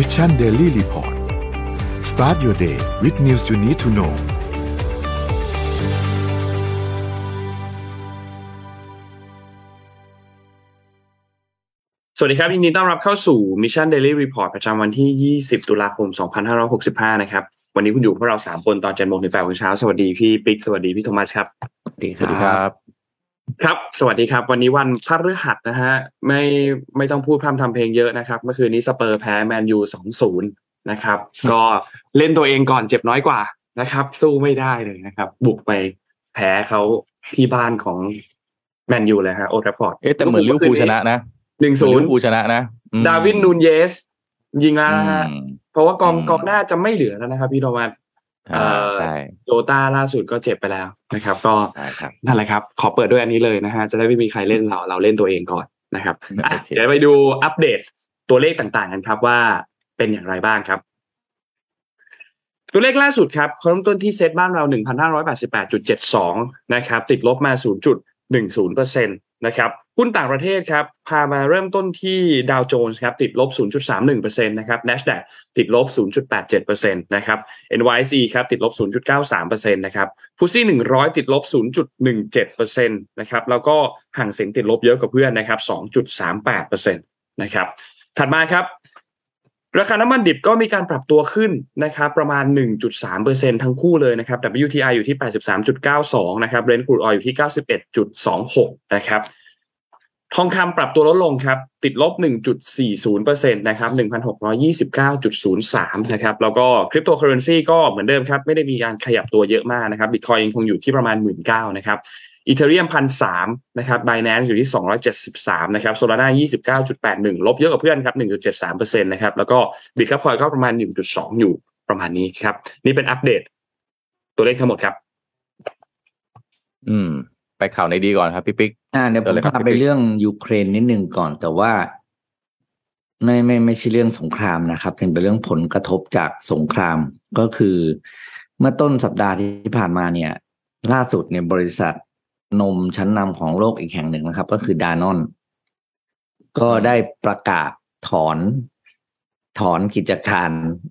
Mission Daily Report start your day with news you need to know สวัสดีครับยินดีต้อนรับเข้าสู่ Mission Daily Report ประจำวันที่ 20 ตุลาคม 2565 นะครับ วันนี้คุณอยู่พวกเรา 3 คนตอน7โมงถึง8โมงเช้า สวัสดีพี่ปิ๊ก สวัสดีพี่โทมัสครับ สวัสดีครับ ครับ สวัสดีครับ วันนี้วันพฤหัสนะฮะ ไม่ไม่ต้องพูดพร่ำทำเพลงเยอะนะครับ เมื่อคืนนี้สเปอร์แพ้แมนยู2-0นะครับ ก็เล่นตัวเองก่อนเจ็บน้อยกว่านะครับ สู้ไม่ได้เลยนะครับ บุกไปแพ้เขาที่บ้านของแมนยูเลยฮะโอทราฟอร์ดเอ๊ะแต่เหมือนลิเวอร์พูลชนะนะหนึ่งเหมือนศูลินเวอย์ร์พูลชนะนะอืมดาวินนูนเยส ยิงแล้วนะฮะอืมเพราะว่ากองอืมกองหน้าจะไม่เหลือแล้วนะครับพี่โทมัสอ่าเอ่อ ใช่โจต้าล่าสุดก็เจ็บไปแล้วนะครับ ก็ใช่ครับนั่นแหละครับ ขอเปิดด้วยอันนี้เลยนะฮะจะได้ไม่มีใครเล่นเราเราเล่นตัวเองก่อนนะครับอะโอเคเดี๋ยวไปดูอัปเดตตัวเลขต่างๆกันครับว่าเป็นอย่างไรบ้างครับตัวเลขล่าสุดครับเริ่มต้นที่เซตบ้านเรา 1,588.72 นะครับ ติดลบมา 0.10%นะครับ หุ้นต่างประเทศครับ พามาเริ่มต้นที่ดาวโจนส์ครับติดลบ 0.31%นะครับ NASDAQ ติดลบ 0.87%นะครับ NYSE ครับติดลบ 0.93%นะครับฟุตซี่100 ติดลบ 0.17%นะครับแล้วก็ห่างเสียงติดลบเยอะกว่าเพื่อนนะครับ 2.38%นะครับถัดมาครับราคาน้ำมันดิบก็มีการปรับตัวขึ้นนะครับประมาณ 1.3%ทั้งคู่เลยนะครับ WTI อยู่ที่ 83.92 นะครับ Brent crude oil อยู่ที่ 91.26 นะครับ ทองคำปรับตัวลดลงครับ ติดลบ 1.40%นะครับ1,629.03 นะครับ แล้วก็คริปโตเคอเรนซีก็เหมือนเดิมครับ ไม่ได้มีการขยับตัวเยอะมากนะครับบิตคอยยังคงอยู่ที่ประมาณ 19,000นะครับ Ethereum พันสามนะครับบ i แนนซ์อยู่ที่สองร้อยเจ็ดสิบสามนะครับ Solana ยี่สิบเก้าจุดแปดหนึ่งลบเยอะกว่าเพื่อนครับหนึ่งจุดเจ็ดสามเปอร์เซ็นต์นะครับ แล้วก็ Bitkub Coin ก็ประมาณหนึ่งจุดสองอยู่ประมาณนี้ครับ นี่เป็นอัปเดต ตัวเลขทั้งหมดครับ อืม ไปข่าวในดีก่อนครับพี่ปิ๊กอ่าเดี๋ยวผเดี๋ยวมเลยครับพาพี่ไปปิ๊กเรื่องยูเครนนิดนึงก่อน แต่ว่าไม่ไม่ไม่ใช่เรื่องสงครามนะครับเป็นเรื่องผลกระทบจากสงครามก็คือ เมื่อต้นสัปดาห์ที่ผ่านมาเนี่ย ล่าสุดเนี่ยบริษัทนมชั้นนำของโลกอีกแห่งหนึ่งนะครับ ก็คือดานอน ก็ได้ประกาศถอน ถอนกิจการ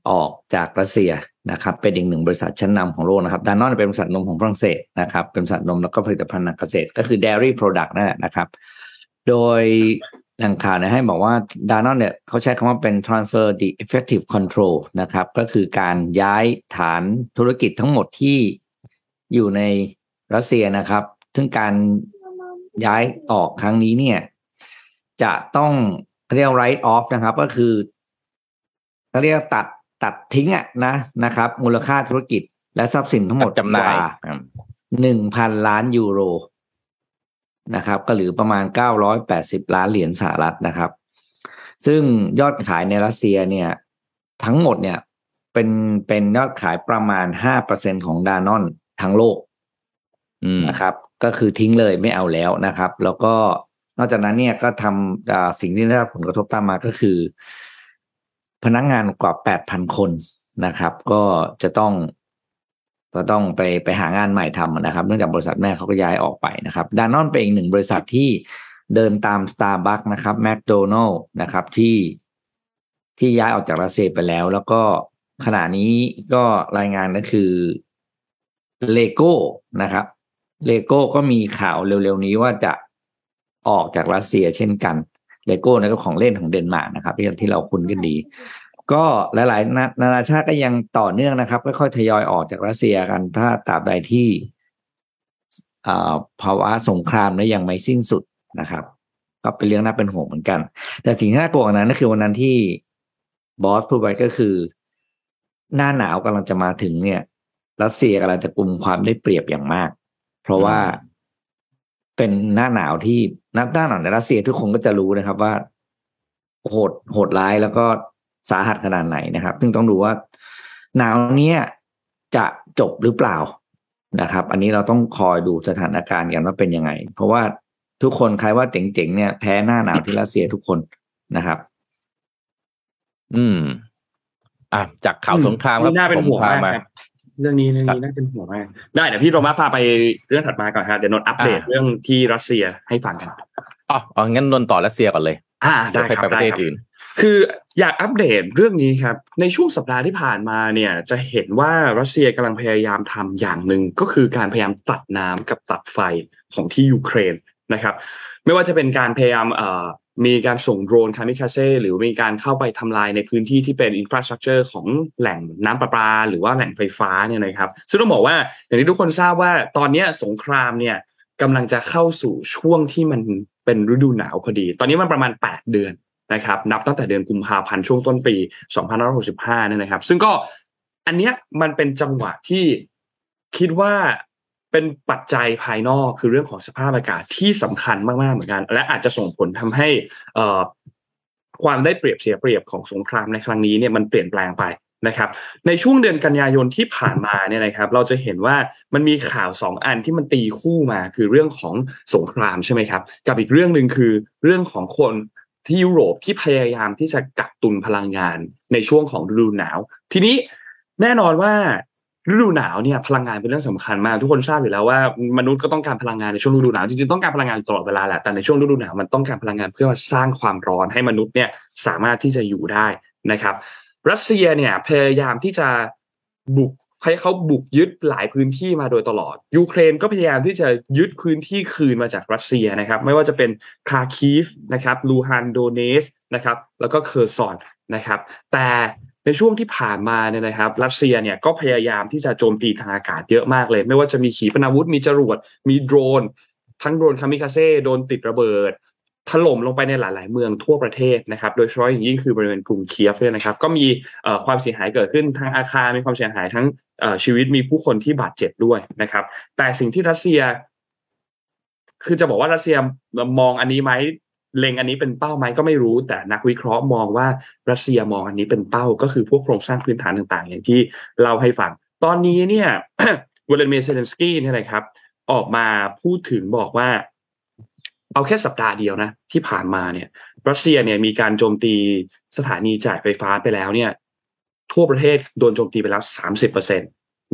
ออกจากรัสเซียนะครับเป็นอีกหนึ่งบริษัทชั้นนำของโลกนะครับดานอนเป็นบริษัทนมของฝรั่งเศสนะครับเป็นบริษัทนมแล้วก็ผลิตภัณฑ์เกษตรก็คือ dairy product นั่นแหละนะครับ โดยแหล่งข่าวเนี่ยให้บอกว่าดานอนเนี่ยเขาใช้คำว่าเป็น transfer the effective control นะครับ ก็คือการย้ายฐานธุรกิจทั้งหมดที่อยู่ในรัสเซียนะครับ ซึ่งการย้ายออกครั้งนี้เนี่ย จะต้องเรียก write off นะครับ ก็คือ เขาเรียกตัดตัดทิ้งอะนะนะครับ มูลค่าธุรกิจและทรัพย์สินทั้งหมดจำหน่ายกว่าอืมหนึ่งพันล้านยูโรนะครับ ก็หรือประมาณเก้าร้อยแปดสิบล้านเหรียญสหรัฐนะครับ ซึ่งยอดขายในรัสเซียเนี่ย ทั้งหมดเนี่ยเป็นเป็นยอดขายประมาณห้าเปอร์เซ็นของดานอนทั้งโลกอืมนะครับ ก็คือทิ้งเลยไม่เอาแล้วนะครับ แล้วก็นอกจากนั้นเนี่ยก็ทำอ่าสิ่งที่ได้รับผลกระทบตามมาก็คือ พนักงานกว่าแปดพันคนนะครับ ก็จะต้องก็ต้องไปไปหางานใหม่ทำนะครับ เนื่องจากบริษัทแม่เขาก็ย้ายออกไปนะครับ Danone เป็นอีกหนึ่งบริษัทที่เดินตาม Starbucks นะครับแม d โดนัลนะครับที่ที่ย้ายออกจากรัสเซียไปแล้ว แล้วก็ขณะนี้ก็รายงานก็คือเลโก้นะครับเลโก้ก็มีข่าวเร็วๆนี้ว่าจะออกจากรัสเซียเช่นกัน เลโก้นี่ก็ของเล่นของเดนมาร์กนะครับที่ที่เราคุ้นกันดี ก็หลายๆนานานาชาติก็ยังต่อเนื่องนะครับค่อยๆทยอยออกจากรัสเซียกัน ถ้าตราบใดที่อ่าภาวะสงครามนั้นยังไม่สิ้นสุดนะครับ ก็เป็นเรื่องน่าเป็นห่วงเหมือนกัน แต่สิ่งที่น่ากลัวกว่านั้นก็คือวันนั้นที่บอสพูดไว้ก็คือ หน้าหนาวกำลังจะมาถึงเนี่ยรัสเซียกำลังจะกลุ่มความได้เปรียบอย่างมาก เพราะว่า เป็นหน้าหนาวที่หน้าหน้าหนาวในรัสเซียทุกคนก็จะรู้นะครับว่า โหดโหดร้ายแล้วก็สาหัสขนาดไหนนะครับ ซึ่งต้องดูว่า หนาวเนี้ยจะจบหรือเปล่านะครับ อันนี้เราต้องคอยดูสถานการณ์กันว่าเป็นยังไง เพราะว่าทุกคนใครว่าเจ๋งๆเนี่ยแพ้หน้าหนาวที่รัสเซียทุกคนนะครับ อืม อะจากข่าวสงครามครับนี่น่าเป็นผมห่วงพามากมาครับ เรื่องนี้เรื่องครับนี้น่าเป็นห่วงมากได้เดี๋ยวพี่โรมาพาไปเรื่องถัดมาก่อนครับเดี๋ยวนนท์อัปเดตอ่าเรื่องที่รัสเซียให้ฟังกันอ๋ออ๋องั้นนนท์ต่อรัสเซียก่อนเลย อ่าเดี๋ได้ยวค่อยคไปรับประเทศได้คบอื่น คืออยากอัปเดตเรื่องนี้ครับ ในช่วงสัปดาห์ที่ผ่านมาเนี่ย จะเห็นว่ารัสเซียกำลังพยายามทำอย่างหนึ่งก็คือการพยายามตัดน้ำกับตัดไฟของที่ยูเครนนะครับ ไม่ว่าจะเป็นการพยายามเอ่อ มีการส่งโดรนคามิคาเซ่หรือมีการเข้าไปทำลายในพื้นที่ที่เป็น infrastructure ของแหล่งน้ำประปา หรือว่าแหล่งไฟฟ้าเนี่ยนะครับซึ่งต้องบอกว่าอย่างที่ทุกคนทราบว่าตอนนี้สงครามเนี่ยกำลังจะเข้าสู่ช่วงที่มันเป็นฤดูหนาวพอดี ตอนนี้มันประมาณ 8 เดือนนะครับนับตั้งแต่เดือนกุมภาพันธ์ช่วงต้นปี 2565เนี่ยนะครับ ซึ่งก็อันเนี้ยมันเป็นจังหวะที่คิดว่า เป็นปัจจัยภายนอกคือเรื่องของสภาพอากาศที่สำคัญมากๆเหมือนกัน และอาจจะส่งผลทำให้ความได้เปรียบเสียเปรียบของสงครามในครั้งนี้เนี่ยมันเปลี่ยนแปลงไปนะครับในช่วงเดือนกันยายนที่ผ่านมาเนี่ยนะครับเราจะเห็นว่ามันมีข่าวสองอันที่มันตีคู่มาคือเรื่องของสงครามใช่ไหมครับกับอีกเรื่องหนึ่งคือเรื่องของคนที่ยุโรปที่พยายามที่จะกักตุนพลังงานในช่วงของฤดูหนาว ทีนี้แน่นอนว่า ฤดูหนาวเนี่ยพลังงานเป็นเรื่องสำคัญมากทุกคนทราบอยู่แล้วว่ามนุษย์ก็ต้องการพลังงานในช่วงฤดูหนาวจริงๆต้องการพลังงานตลอดเวลาแหละแต่ในช่วงฤดูหนาวมันต้องการพลังงานเพื่อมาสร้างความร้อนให้มนุษย์เนี่ยสามารถที่จะอยู่ได้นะครับ รัสเซียเนี่ยพยายามที่จะบุกให้เขาบุกยึดหลายพื้นที่มาโดยตลอด ยูเครนก็พยายามที่จะยึดพื้นที่คืนมาจากรัสเซียนะครับ ไม่ว่าจะเป็นคาร์คีฟนะครับลูฮันโดเนสนะครับ แล้วก็เคอร์ซอนนะครับ แต่ ในช่วงที่ผ่านมาเนี่ยนะครับ รัสเซียเนี่ยก็พยายามที่จะโจมตีทางอากาศเยอะมากเลย ไม่ว่าจะมีขีปนาวุธมีจรวด มีโดรน ทั้งโดรนคามิคาเซ่โดรนติดระเบิดถล่มลงไปในหลาย ๆ เมืองทั่วประเทศนะครับ โดยเฉพาะอย่างยิ่งคือบริเวณกรุงเคียฟเนี่ยนะครับ ก็มีความเสียหายเกิดขึ้นทางอาคารมีความเสียหายทั้งชีวิตมีผู้คนที่บาดเจ็บด้วยนะครับ แต่สิ่งที่รัสเซีย คือจะบอกว่ารัสเซียมองอันนี้ไหม เล็งอันนี้เป็นเป้าไหมก็ไม่รู้ แต่นักวิเคราะห์มองว่ารัสเซียมองอันนี้เป็นเป้าก็คือพวกโครงสร้างพื้นฐานต่างๆ อย่างที่เล่าให้ฟัง ตอนนี้เนี่ยวลาดิเมียร์เซเลนสกี้เนี่ยนะครับ ออกมาพูดถึงบอกว่า เอาแค่สัปดาห์เดียวนะ ที่ผ่านมาเนี่ยรัสเซียเนี่ยมีการโจมตีสถานีจ่ายไฟฟ้าไปแล้วเนี่ย ทั่วประเทศโดนโจมตีไปแล้วสามสิบเปอร์เซ็นต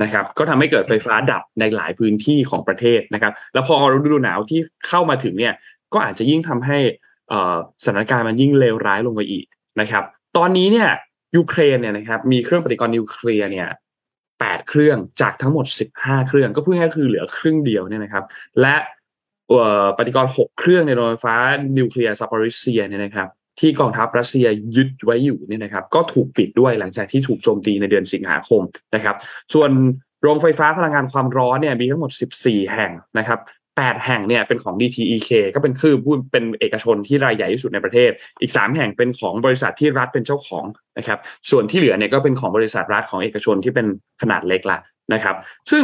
นะครับก็ทำให้เกิดไฟฟ้าดับในหลายพื้นที่ของประเทศนะครับ แล้วพอฤดูหนาวที่เข้ามาถึงเนี่ย ก็อาจจะยิ่งทำให้ สถานการณ์มันยิ่งเลวร้ายลงไปอีกนะครับ ตอนนี้เนี่ยยูเครนเนี่ยนะครับมีเครื่องปฏิกรณ์นิวเคลียร์เนี่ยแปดเครื่องจากทั้งหมดสิบห้าเครื่องก็พูดง่ายๆคือเหลือครึ่งเดียวเนี่ยนะครับ และปฏิกรณ์หกเครื่องในโรงไฟฟ้านิวเคลียร์ซาปอริเซียเนี่ยนะครับที่กองทัพรัสเซียยึดไว้อยู่เนี่ยนะครับ ก็ถูกปิดด้วยหลังจากที่ถูกโจมตีในเดือนสิงหาคมนะครับ ส่วนโรงไฟฟ้าพลังงานความร้อนเนี่ยมีทั้งหมด 14 แห่งนะครับ แปดแห่งเนี่ยเป็นของ DTEK ก็เป็นคือพูดเป็นเอกชนที่รายใหญ่ที่สุดในประเทศ อีกสามแห่งเป็นของบริษัทที่รัฐเป็นเจ้าของนะครับ ส่วนที่เหลือเนี่ยก็เป็นของบริษัทรัฐของเอกชนที่เป็นขนาดเล็กละนะครับ ซึ่ง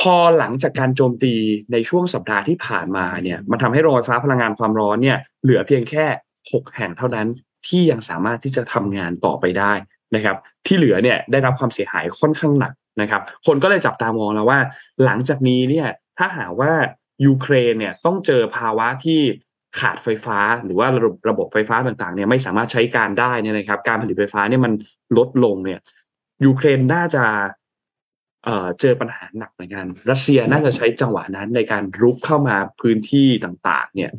พอหลังจากการโจมตีในช่วงสัปดาห์ที่ผ่านมาเนี่ยมันทำให้โรงไฟฟ้าพลังงานความร้อนเนี่ยเหลือเพียงแค่หกแห่งเท่านั้นที่ยังสามารถที่จะทำงานต่อไปได้นะครับ ที่เหลือเนี่ยได้รับความเสียหายค่อนข้างหนักนะครับ คนก็เลยจับตามองแล้วว่า หลังจากนี้เนี่ยถ้าหาว่า ยูเครนเนี่ยต้องเจอภาวะที่ขาดไฟฟ้าหรือว่าระบบระบบไฟฟ้าต่างๆเนี่ยไม่สามารถใช้การได้เนี่ยนะครับ การผลิตไฟฟ้าเนี่ยมันลดลงเนี่ยยูเครนน่าจะเอ่อเจอปัญหาหนักเหมือนกัน รัสเซียน่าจะใช้จังหวะนั้นในการรุกเข้ามาพื้นที่ต่างๆ เนี่ย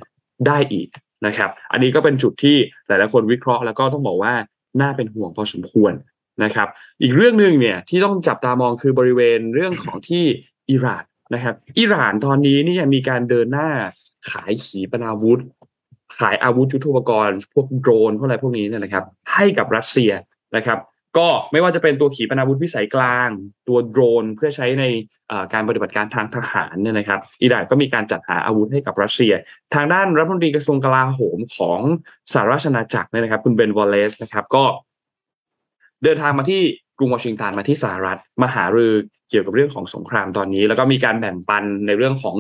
ได้อีกนะครับ อันนี้ก็เป็นจุดที่หลายๆคนวิเคราะห์แล้วก็ต้องบอกว่าน่าเป็นห่วงพอสมควรนะครับ อีกเรื่องหนึ่งเนี่ยที่ต้องจับตามองคือบริเวณเรื่องของที่อิหร่าน นะครับ อิหร่านตอนนี้นี่ยังมีการเดินหน้าขายขีปนาวุธ ขายอาวุธยุทโธปกรณ์ พวกโดรนพวกอะไรพวกนี้เนี่ยนะครับ ให้กับรัสเซียนะครับ ก็ไม่ว่าจะเป็นตัวขีปนาวุธวิสัยกลาง ตัวโดรนเพื่อใช้ในการปฏิบัติการทางทหารเนี่ยนะครับ อิหร่านก็มีการจัดหาอาวุธให้กับรัสเซีย ทางด้านรัฐมนตรีกระทรวงกลาโหมของสหราชอาณาจักรเนี่ยนะครับ คุณเบนวอลเลสนะครับ ก็เดินทางมาที่ กรุงวอชิงตันมาที่สหรัฐมาหารือเกี่ยวกับเรื่องของสงครามตอนนี้ แล้วก็มีการแบ่งปันในเรื่องของ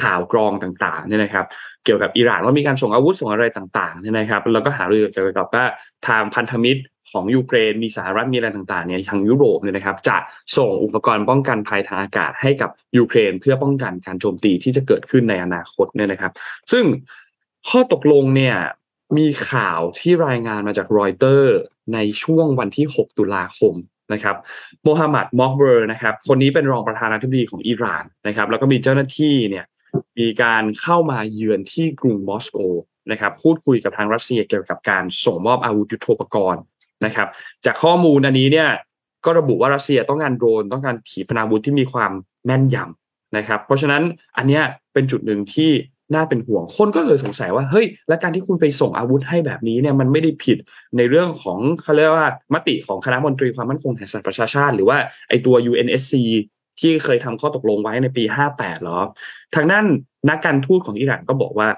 ข่าวกรองต่างๆเนี่ยนะครับ เกี่ยวกับอิหร่านว่ามีการส่งอาวุธส่งอะไรต่างๆเนี่ยนะครับ แล้วก็หารือเกี่ยวกับว่าทางพันธมิตรของยูเครนมีสหรัฐมีอะไรต่างๆเนี่ยทางยุโรปเนี่ยนะครับ จะส่งอุปกรณ์ป้องกันภัยทางอากาศให้กับยูเครน เพื่อป้องกันการโจมตีที่จะเกิดขึ้นในอนาคตเนี่ยนะครับ ซึ่งข้อตกลงเนี่ย มีข่าวที่รายงานมาจากรอยเตอร์ในช่วงวันที่ 6 ตุลาคมนะครับโมฮัมหมัดมอกเบอร์นะครับ คนนี้เป็นรองประธานาธิบดีของอิหร่านนะครับ แล้วก็มีเจ้าหน้าที่เนี่ยมีการเข้ามาเยือนที่กรุงมอสโกนะครับ พูดคุยกับทางรัสเซียเกี่ยวกับการส่งมอบอาวุธยุโทโธปกรณ์นะครับ จากข้อมูลอันนี้เนี่ยก็ระบุว่ารัสเซียต้องการโดรนต้องการขีปนาวุธที่มีความแม่นยำนะครับ เพราะฉะนั้นอันเนี้ยเป็นจุดหนึ่งที่ น่าเป็นห่วง คนก็เลยสงสัยว่าเฮ้ยและการที่คุณไปส่งอาวุธให้แบบนี้เนี่ยมันไม่ได้ผิดในเรื่องของเขาเรียกว่ามติของคณะมนตรีความมั่นคงแห่งสหประชาชาติ หรือว่าไอตัว UNSC ที่เคยทำข้อตกลงไว้ในปี 58หรอ ทางด้านนักการทูตของอิหร่านก็บอกว่า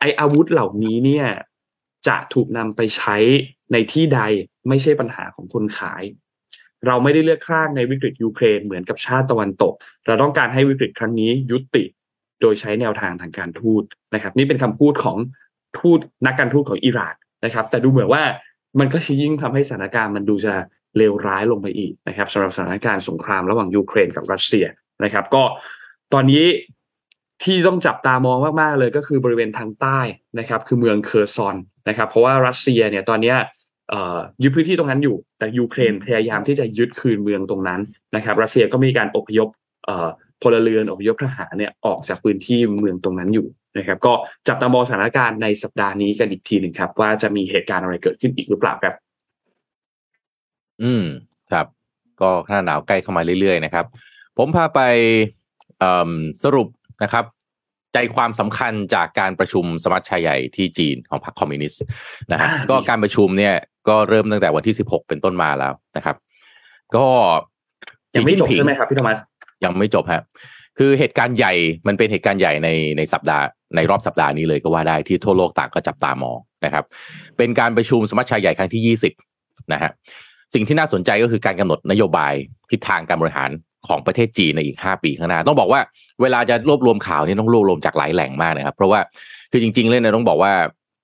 ไออาวุธเหล่านี้เนี่ยจะถูกนำไปใช้ในที่ใดไม่ใช่ปัญหาของคนขาย เราไม่ได้เลือกข้างในวิกฤตยูเครนเหมือนกับชาติตะวันตก เราต้องการให้วิกฤตครั้งนี้ยุติ โดยใช้แนวทางทางการทูตนะครับ นี่เป็นคำพูดของทูตนักการทูตของอิหร่านนะครับ แต่ดูเหมือนว่ามันก็ยิ่งทำให้สถานการณ์มันดูจะเลวร้ายลงไปอีกนะครับสำหรับสถานการณ์สงครามระหว่างยูเครนกับรัสเซียนะครับ ก็ตอนนี้ที่ต้องจับตามองมากๆเลยก็คือบริเวณทางใต้นะครับ คือเมืองเคอร์ซอนนะครับ เพราะว่ารัสเซียเนี่ยตอนนี้ยึดพื้นที่ตรงนั้นอยู่ แต่ยูเครนพยายามที่จะยึดคืนเมืองตรงนั้นนะครับ รัสเซียก็มีการอพยพ พลเรือนอพยพทหารเนี่ยออกจากพื้นที่เมืองตรงนั้นอยู่นะครับก็จับตามองสถานการณ์ในสัปดาห์นี้กันอีกทีหนึ่งครับ ว่าจะมีเหตุการณ์อะไรเกิดขึ้นอีกหรือเปล่าครับ อืมครับ ก็หน้าหนาวใกล้เข้ามาเรื่อยๆนะครับ ผมพาไปสรุปนะครับ ใจความสำคัญจากการประชุมสมัชชาใหญ่ที่จีนของพรรคคอมมิวนิสต์นะฮะก็การประชุมเนี่ยก็เริ่มตั้งแต่วันที่สิบหกเป็นต้นมาแล้วนะครับ ก็ยังไม่จบใช่ไหมครับพี่ธรรมส ยังไม่จบฮะคือเหตุการณ์ใหญ่มันเป็นเหตุการณ์ใหญ่ในในสัปดาห์ในรอบสัปดาห์นี้เลยก็ว่าได้ที่ทั่วโลกต่างก็จับตามองนะครับ เป็นการประชุมสมัชชาใหญ่ครั้งที่ยี่สิบนะฮะสิ่งที่น่าสนใจก็คือการกำหนดนโยบายทิศทางการบริหารของประเทศจีนในอีกห้าปีข้างหน้า ต้องบอกว่าเวลาจะรวบรวมข่าวนี่ต้องรวบรวมจากหลายแหล่งมากนะครับ เพราะว่าคือจริง ๆ เลยนะต้องบอกว่า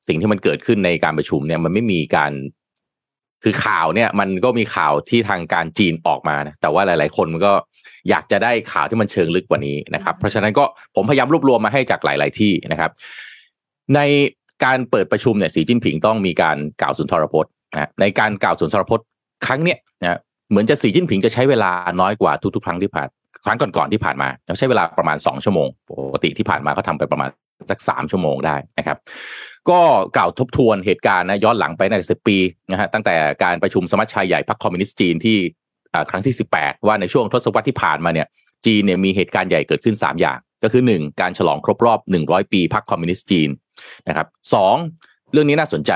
สิ่งที่มันเกิดขึ้นในการประชุมเนี่ยมันไม่มีการคือข่าวเนี่ยมันก็มีข่าวที่ทางการจีนออกมานะแต่ว่าหลาย ๆ คนมันก็ อยากจะได้ข่าวที่มันเชิงลึกกว่านี้นะครับ เพราะฉะนั้นก็ผมพยายามรวบรวมมาให้จากหลาย ๆ ที่นะครับ ในการเปิดประชุมเนี่ยสีจิ้นผิงต้องมีการกล่าวสุนทรพจน์นะในการกล่าวสุนทรพจน์ครั้งเนี้ยนะเหมือนจะสีจิ้นผิงจะใช้เวลาน้อยกว่าทุก ๆ ครั้งที่ผ่านครั้งก่อน ๆ ที่ผ่านมาใช้เวลาประมาณสองชั่วโมง ปกติที่ผ่านมาเขาทาไปประมาณสักสามชั่วโมงได้นะครับ ก็กล่าวทบทวนเหตุการณ์นะย้อนหลังไปในสิบปีนะฮะตั้งแต่การประชุมสมัชชาใหญ่พรรคคอมมิวนิสต์จีนที่ ครั้งที่สิบแปดว่าในช่วงทศวรรษที่ผ่านมาเนี่ยจีนเนี่ยมีเหตุการณ์ใหญ่เกิดขึ้นสามอย่าง ก็คือหนึ่งการฉลองครบรอบหนึ่งร้อยปีพรรคคอมมิวนิสต์จีนนะครับสองเรื่องนี้น่าสนใจ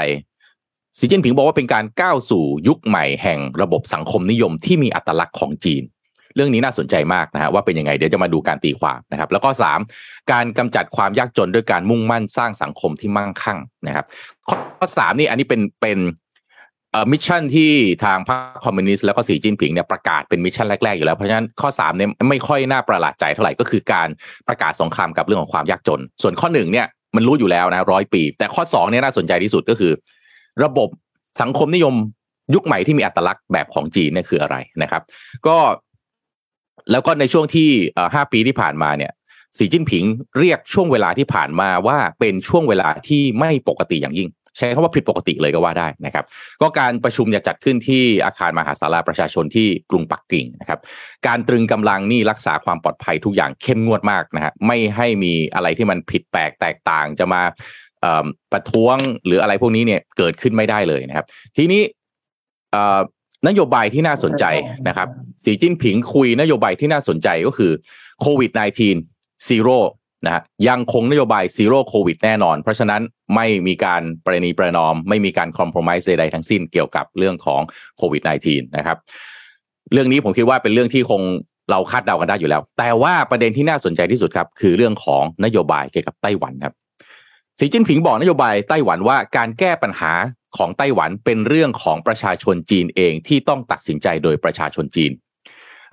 สีจิ้นผิงบอกว่าเป็นการก้าวสู่ยุคใหม่แห่งระบบสังคมนิยมที่มีอัตลักษณ์ของจีน เรื่องนี้น่าสนใจมากนะฮะว่าเป็นยังไงเดี๋ยวจะมาดูการตีความนะครับแล้วก็สามการกำจัดความยากจนด้วยการมุ่งมั่นสร้างสังคมที่มั่งคั่งนะครับ ข้อสามนี่อันนี้เป็นเป็น mission ที่ทางพรรคคอมมิวนิสต์แล้วก็สีจิ้นผิงเนี่ยประกาศเป็น mission แรกๆอยู่แล้วเพราะฉะนั้นข้อสามเนี่ยไม่ค่อยน่าประหลาดใจเท่าไหร่ก็คือการประกาศสงครามกับเรื่องของความยากจน ส่วนข้อหนึ่งเนี่ยมันรู้อยู่แล้วนะร้อยปี แต่ข้อสองเนี่ยน่าสนใจที่สุดก็คือ ระบบสังคมนิยมยุคใหม่ที่มีอัตลักษณ์แบบของจีนเนี่ยคืออะไรนะครับ ก็แล้วก็ในช่วงที่ห้าปีที่ผ่านมาเนี่ยสีจิ้นผิงเรียกช่วงเวลาที่ผ่านมาว่าเป็นช่วงเวลาที่ไม่ปกติอย่างยิ่ง ใช้คำว่าผิดปกติเลยก็ว่าได้นะครับ ก็การประชุมจะจัดขึ้นที่อาคารมหาศาลาประชาชนที่กรุงปักกิ่งนะครับ การตรึงกำลังนี่รักษาความปลอดภัยทุกอย่างเข้มงวดมากนะฮะไม่ให้มีอะไรที่มันผิดแปลกแตกต่างจะมาประท้วงหรืออะไรพวกนี้เนี่ยเกิดขึ้นไม่ได้เลยนะครับ ทีนี้นโยบายที่น่าสนใจนะครับสีจิ้นผิงคุยนโยบายที่น่าสนใจก็คือโควิด -19 zero นะฮะยังคงนโยบาย zero โควิดแน่นอน เพราะฉะนั้นไม่มีการประนีประนอม ไม่มีการ compromise ใดๆทั้งสิ้นเกี่ยวกับเรื่องของโควิด -19 นะครับเรื่องนี้ผมคิดว่าเป็นเรื่องที่คงเราคาดเดากันได้อยู่แล้ว แต่ว่าประเด็นที่น่าสนใจที่สุดครับ คือเรื่องของนโยบายเกี่ยวกับไต้หวันครับสีจิ้นผิงบอกนโยบายไต้หวันว่าการแก้ปัญหาของไต้หวันเป็นเรื่องของประชาชนจีนเองที่ต้องตัดสินใจโดยประชาชนจีน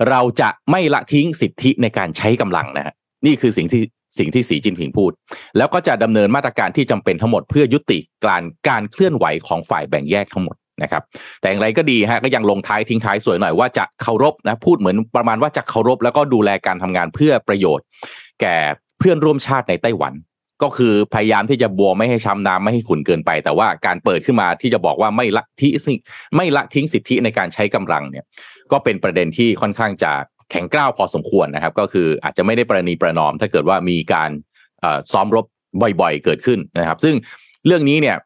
เราจะไม่ละทิ้งสิทธิในการใช้กำลังนะฮะนี่คือสิ่งที่ สิ่งที่สีจิ้นผิงพูด แล้วก็จะดำเนินมาตรการที่จำเป็นทั้งหมดเพื่อยุติการการเคลื่อนไหวของฝ่ายแบ่งแยกทั้งหมดนะครับ แต่อย่างไรก็ดีฮะก็ยังลงท้ายทิ้งท้ายสวยหน่อยว่าจะเคารพนะพูดเหมือนประมาณว่าจะเคารพแล้วก็ดูแลการทำงานเพื่อประโยชน์ แก่เพื่อนร่วมชาติในไต้หวันก็คือพยายามที่จะบัวไม่ให้ช้ำน้ำไม่ให้ขุนเกินไป แต่ว่าการเปิดขึ้นมาที่จะบอกว่าไม่ละทิ้งไม่ละทิ้งสิทธิในการใช้กำลังเนี่ย ก็เป็นประเด็นที่ค่อนข้างจะ แข็งกร้าวพอสมควรนะครับ ก็คืออาจจะไม่ได้ประนีประนอม ถ้าเกิดว่ามีการซ้อมรบบ่อยๆ เกิดขึ้นนะครับ ซึ่งเรื่องนี้เนี่ย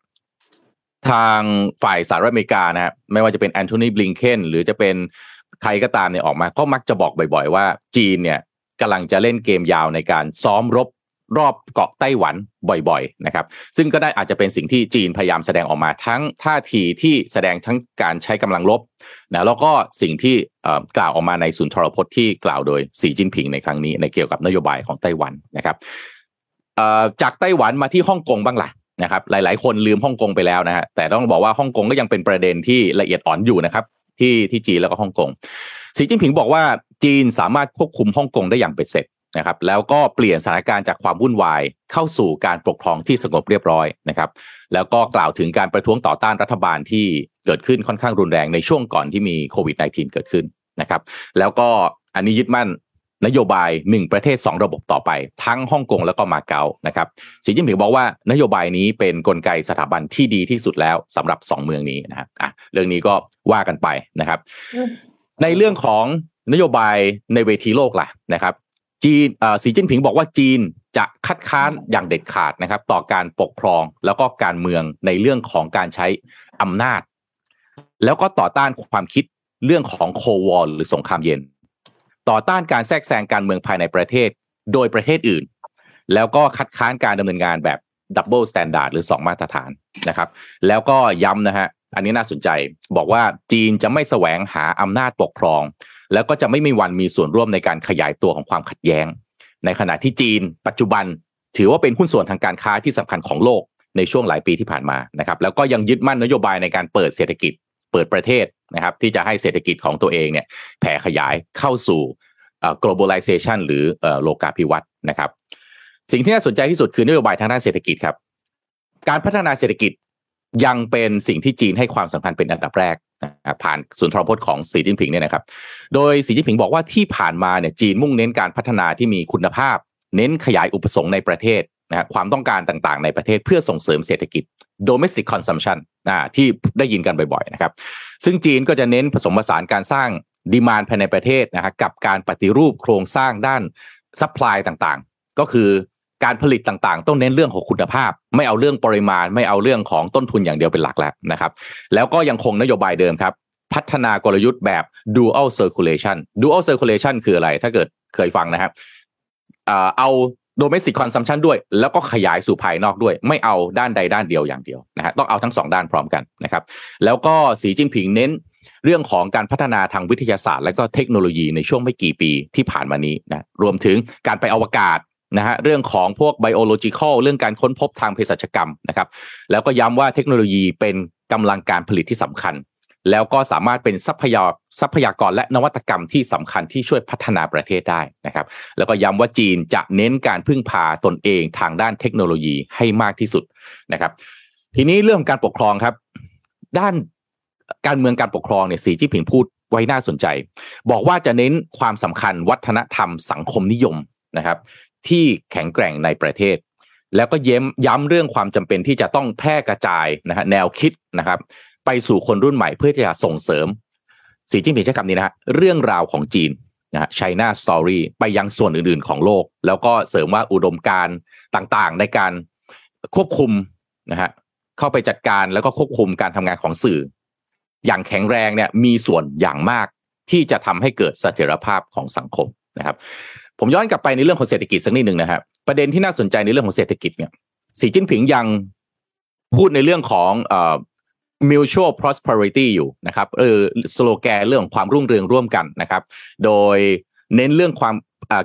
ทางฝ่ายสหรัฐอเมริกานะฮะไม่ว่าจะเป็นแอนโทนีบลิงเคนหรือจะเป็นใครก็ตามเนี่ยออกมา ก็มักจะบอกบ่อย ๆ ว่าจีนเนี่ยกำลังจะเล่นเกมยาวในการซ้อมรบ รอบเกาะไต้หวันบ่อยๆนะครับซึ่งก็ได้อาจจะเป็นสิ่งที่จีนพยายามแสดงออกมาทั้งท่าทีที่แสดงทั้งการใช้กำลังรบนะแล้วก็สิ่งที่กล่าวออกมาในศูนทรพจน์ที่กล่าวโดยสีจิ้นผิงในครั้งนี้ในเกี่ยวกับนโยบายของไต้หวันนะครับจากไต้หวันมาที่ฮ่องกงบ้างล่ะนะครับหลาย ๆ คนลืมฮ่องกงไปแล้วนะฮะแต่ต้องบอกว่าฮ่องกงก็ยังเป็นประเด็นที่ละเอียดอ่อนอยู่นะครับที่ที่จีนแล้วก็ฮ่องกงสีจิ้นผิงบอกว่าจีนสามารถควบคุมฮ่องกงได้อย่างเป็นเสร็จ นะครับแล้วก็เปลี่ยนสถานการณ์จากความวุ่นวายเข้าสู่การปกครองที่สงบเรียบร้อยนะครับแล้วก็กล่าวถึงการประท้วงต่อต้านรัฐบาลที่เกิดขึ้นค่อนข้างรุนแรงในช่วงก่อนที่มีโควิด -19 เกิดขึ้นนะครับแล้วก็อันนี้ยึดมั่นนโยบายหนึ่งประเทศ 2 ระบบต่อไป ทั้งฮ่องกงแล้วก็มาเก๊านะครับสีจิ้นผิงบอกว่านโยบายนี้เป็นนกลไกสถาบันที่ดีที่สุดแล้วสำหรับ 2 เมืองนี้นะครับอะเรื่องนี้ก็ว่ากันไปนะครับ ในเรื่องของนโยบายในเวทีโลกล่ะนะครับ จีนสีจิ้นผิงบอกว่าจีนจะคัดค้านอย่างเด็ดขาดนะครับ ต่อการปกครองแล้วก็การเมืองในเรื่องของการใช้อำนาจ แล้วก็ต่อต้านความคิดเรื่องของ Cold War หรือสงครามเย็น ต่อต้านการแทรกแซงการเมืองภายในประเทศ โดยประเทศอื่น แล้วก็คัดค้านการดำเนินงานแบบ double standard หรือ 2 มาตรฐานนะครับ แล้วก็ย้ำนะฮะอันนี้น่าสนใจบอกว่าจีนจะไม่แสวงหาอำนาจปกครอง แล้วก็จะไม่มีวันมีส่วนร่วมในการขยายตัวของความขัดแย้ง ในขณะที่จีน ปัจจุบัน ถือว่าเป็นหุ้นส่วนทางการค้าที่สำคัญของโลกในช่วงหลายปีที่ผ่านมานะครับ แล้วก็ยังยึดมั่นนโยบายในการเปิดเศรษฐกิจ เปิดประเทศนะครับ ที่จะให้เศรษฐกิจของตัวเองเนี่ยแผ่ขยายเข้าสู่ globalization หรือโลกาภิวัตน์นะครับ สิ่งที่น่าสนใจที่สุดคือนโยบายทางด้านเศรษฐกิจครับ การพัฒนาเศรษฐกิจ ยังเป็นสิ่งที่จีนให้ความสำคัญเป็นอันดับแรกผ่านศูนทรพจน์ของสีจิ้นผิงเนี่ยนะครับ โดยสีจิ้นผิงบอกว่าที่ผ่านมาเนี่ยจีนมุ่งเน้นการพัฒนาที่มีคุณภาพ เน้นขยายอุปสงค์ในประเทศนะความต้องการต่างๆ ในประเทศเพื่อส่งเสริมเศรษฐกิจ domestic consumption ที่ได้ยินกันบ่อยๆนะครับ ซึ่งจีนก็จะเน้นผสมผสานการสร้างดีมานภายในประเทศนะครับกับการปฏิรูปโครงสร้างด้านsupply ต่างๆ ก็คือ การผลิตต่างๆ ต้องเน้นเรื่องของคุณภาพ ไม่เอาเรื่องปริมาณ ไม่เอาเรื่องของต้นทุนอย่างเดียวเป็นหลักแล้วนะครับ แล้วก็ยังคงนโยบายเดิมครับ พัฒนากลยุทธ์แบบ dual circulation dual circulation คืออะไร ถ้าเกิดเคยฟังนะครับเอา domestic consumption ด้วย แล้วก็ขยายสู่ภายนอกด้วย ไม่เอาด้านใดด้านเดียวอย่างเดียวนะฮะต้องเอาทั้งสองด้านพร้อมกันนะครับ แล้วก็สีจิ้นผิงเน้นเรื่องของการพัฒนาทางวิทยาศาสตร์ และก็เทคโนโลยีในช่วงไม่กี่ปีที่ผ่านมานี้นะรวมถึงการไปอวกาศ นะฮะเรื่องของพวก biological เรื่องการค้นพบทางเภสัชกรรมนะครับ แล้วก็ย้ำว่าเทคโนโลยีเป็นกำลังการผลิตที่สำคัญ แล้วก็สามารถเป็นทรัพยากทรัพยากรและนวัตกรรมที่สำคัญที่ช่วยพัฒนาประเทศได้นะครับ แล้วก็ย้ำว่าจีนจะเน้นการพึ่งพาตนเองทางด้านเทคโนโลยีให้มากที่สุดนะครับ ทีนี้เรื่องการปกครองครับ ด้านการเมืองการปกครองเนี่ยสีจิ้นผิงพูดไว้น่าสนใจ บอกว่าจะเน้นความสำคัญวัฒนธรรมสังคมนิยมนะครับ ที่แข็งแกร่งในประเทศ แล้วก็ย้ำย้ำเรื่องความจำเป็นที่จะต้องแพร่กระจายนะฮะแนวคิดนะครับ ไปสู่คนรุ่นใหม่เพื่อที่จะส่งเสริมสีจิ้งผิงใช้คำนี้นะฮะเรื่องราวของจีนนะฮะ China Story ไปยังส่วนอื่นๆของโลก แล้วก็เสริมว่าอุดมการต่างๆ ในการควบคุมนะฮะเข้าไปจัดการแล้วก็ควบคุมการทำงานของสื่อ อย่างแข็งแรงเนี่ยมีส่วนอย่างมากที่จะทำให้เกิดเสถียรภาพของสังคมนะครับ ผมย้อนกลับไปในเรื่องของเศรษฐกิจสักนิดหนึ่งนะครับประเด็นที่น่าสนใจในเรื่องของเศรษฐกิจเนี่ยสีจิ้นผิงยังพูดในเรื่องของเอ่อ mutual prosperity อยู่นะครับเออสโลแกนเรื่องความรุ่งเรืองร่วมกันนะครับ โดยเน้นเรื่องความ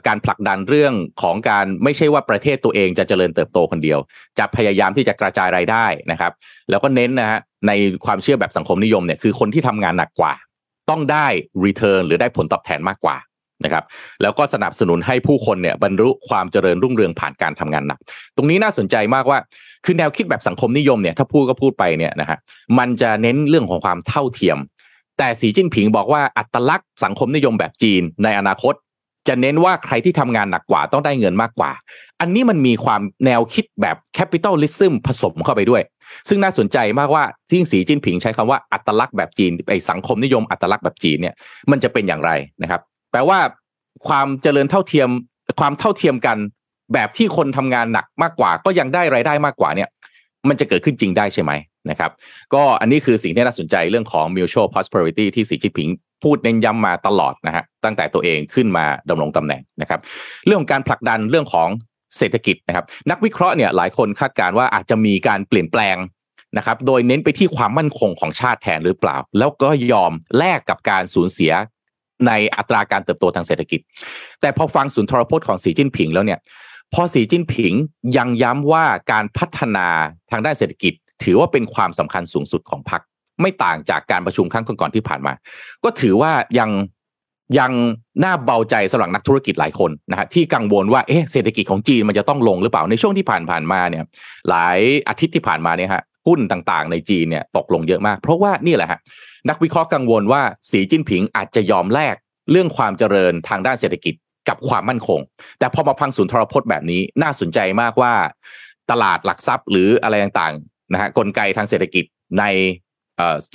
การผลักดันเรื่องของการไม่ใช่ว่าประเทศตัวเองจะเจริญเติบโตคนเดียว จะพยายามที่จะกระจายรายได้นะครับ แล้วก็เน้นนะฮะในความเชื่อแบบสังคมนิยมเนี่ยคือคนที่ทำงานหนักกว่า ต้องได้ return หรือได้ผลตอบแทนมากกว่า นะครับแล้วก็สนับสนุนให้ผู้คนเนี่ยบรรลุความเจริญรุ่งเรืองผ่านการทำงานหนัก ตรงนี้น่าสนใจมากว่าคือแนวคิดแบบสังคมนิยมเนี่ยถ้าพูดก็พูดไปเนี่ยนะฮะมันจะเน้นเรื่องของความเท่าเทียม แต่สีจิ้นผิงบอกว่าอัตลักษณ์สังคมนิยมแบบจีนในอนาคต จะเน้นว่าใครที่ทำงานหนักกว่าต้องได้เงินมากกว่า อันนี้มันมีความแนวคิดแบบ capitalism ผสมเข้าไปด้วย ซึ่งน่าสนใจมากว่าที่สีจิ้นผิงใช้คำว่าอัตลักษณ์แบบจีนไอ้สังคมนิยมอัตลักษณ์แบบจีนเนี่ยมันจะเป็นอย่างไรนะครับ แปลว่าความเจริญเท่าเทียมความเท่าเทียมกันแบบที่คนทำงานหนักมากกว่า ก็ยังได้รายได้มากกว่าเนี่ย มันจะเกิดขึ้นจริงได้ใช่ไหมนะครับ ก็อันนี้คือสิ่งที่น่าสนใจเรื่องของ mutual prosperity ที่สีจิ้นผิงพูดเน้นย้ำมาตลอดนะฮะตั้งแต่ตัวเองขึ้นมาดำรงตำแหน่งนะครับ เรื่องของการผลักดันเรื่องของเศรษฐกิจนะครับ นักวิเคราะห์เนี่ยหลายคนคาดการณ์ว่าอาจจะมีการเปลี่ยนแปลงนะครับ โดยเน้นไปที่ความมั่นคงของชาติแทนหรือเปล่า แล้วก็ยอมแลกกับการสูญเสีย ในอัตราการเติบโตทางเศรษฐกิจ แต่พอฟังสุนทรพจน์ของสีจิ้นผิงแล้วเนี่ยพอสีจิ้นผิงยังย้ำว่าการพัฒนาทางด้านเศรษฐกิจ ถือว่าเป็นความสำคัญสูงสุดของพรรคไม่ต่างจากการประชุมครั้งก่อนๆที่ผ่านมา ก็ถือว่ายังยังน่าเบาใจสำหรับนักธุรกิจหลายคนนะฮะที่กังวลว่าเอ๊ะเศรษฐกิจของจีนมันจะต้องลงหรือเปล่าในช่วงที่ผ่านผ่านมาเนี่ย หลายอาทิตย์ที่ผ่านมาเนี่ยฮะ หุ้นต่างๆ ในจีนเนี่ยตกลงเยอะมาก เพราะว่านี่แหละฮะนักวิเคราะห์กังวลว่าสีจิ้นผิงอาจจะยอมแลกเรื่องความเจริญทางด้านเศรษฐกิจกับความมั่นคง แต่พอมาพังสุนทรพจน์แบบนี้น่าสนใจมากว่าตลาดหลักทรัพย์หรืออะไรต่างๆนะฮะกลไกทางเศรษฐกิจใน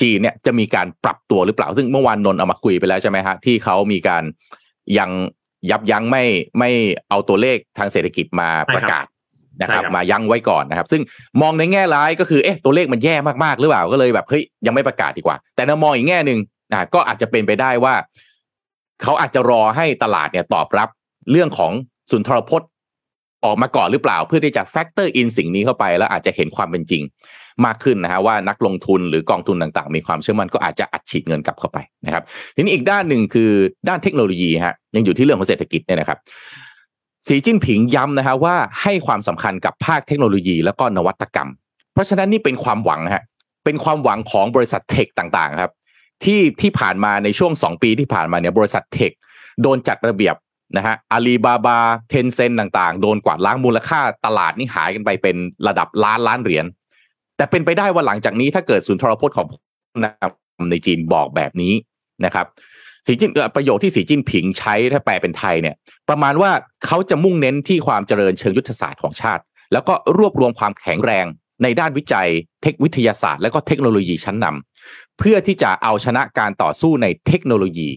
จีนเนี่ยจะมีการปรับตัวหรือเปล่า ซึ่งเมื่อวานนนเอามาคุยไปแล้วใช่ไหมฮะที่เขามีการยังยับยั้งไม่ไม่เอาตัวเลขทางเศรษฐกิจมาประกาศ นะครับมายั้งไว้ก่อนนะครับ ซึ่งมองในแง่ร้ายก็คือเอ๊ะตัวเลขมันแย่มากๆหรือเปล่าก็เลยแบบเฮ้ยยังไม่ประกาศดีกว่า แต่ถ้ามองอีกแง่หนึ่งนะก็อาจจะเป็นไปได้ว่า เขาอาจจะรอให้ตลาดเนี่ยตอบรับเรื่องของสุนทรพจน์ออกมาก่อนหรือเปล่า เพื่อที่จะ factor in สิ่งนี้เข้าไป แล้วอาจจะเห็นความเป็นจริงมากขึ้นนะฮะว่านักลงทุนหรือกองทุนต่างๆ มีความเชื่อมั่นก็อาจจะอัดฉีดเงินกลับเข้าไปนะครับ ทีนี้อีกด้านหนึ่งคือด้านเทคโนโลยีฮะยังอยู่ที่เรื่องของเศรษฐกิจเนี่ยนะครับ สีจิ้นผิงย้ำนะฮะว่าให้ความสำคัญกับภาคเทคโนโลยีแล้วก็นวัตกรรม เพราะฉะนั้นนี่เป็นความหวังฮะเป็นความหวังของบริษัทเทคต่างๆครับ ที่ที่ผ่านมาในช่วงสองปีที่ผ่านมาเนี่ยบริษัทเทคโดนจัดระเบียบนะฮะอาลีบาบาเทนเซนต่างๆ โดนกวาดล้างมูลค่าตลาดนี่หายกันไปเป็นระดับล้านล้านเหรียญแต่เป็นไปได้ว่าหลังจากนี้ถ้าเกิดสุนทรพจน์ของนะครับในจีนบอกแบบนี้นะครับ สีจิ้นประโยคที่สีจิ้นผิงใช้ถ้าแปลเป็นไทยเนี่ย ประมาณว่าเขาจะมุ่งเน้นที่ความเจริญเชิงยุทธศาสตร์ของชาติ แล้วก็รวบรวมความแข็งแรงในด้านวิจัย เทควิทยาศาสตร์ และก็เทคโนโลยีชั้นนำเพื่อที่จะเอาชนะการต่อสู้ในเทคโนโลยี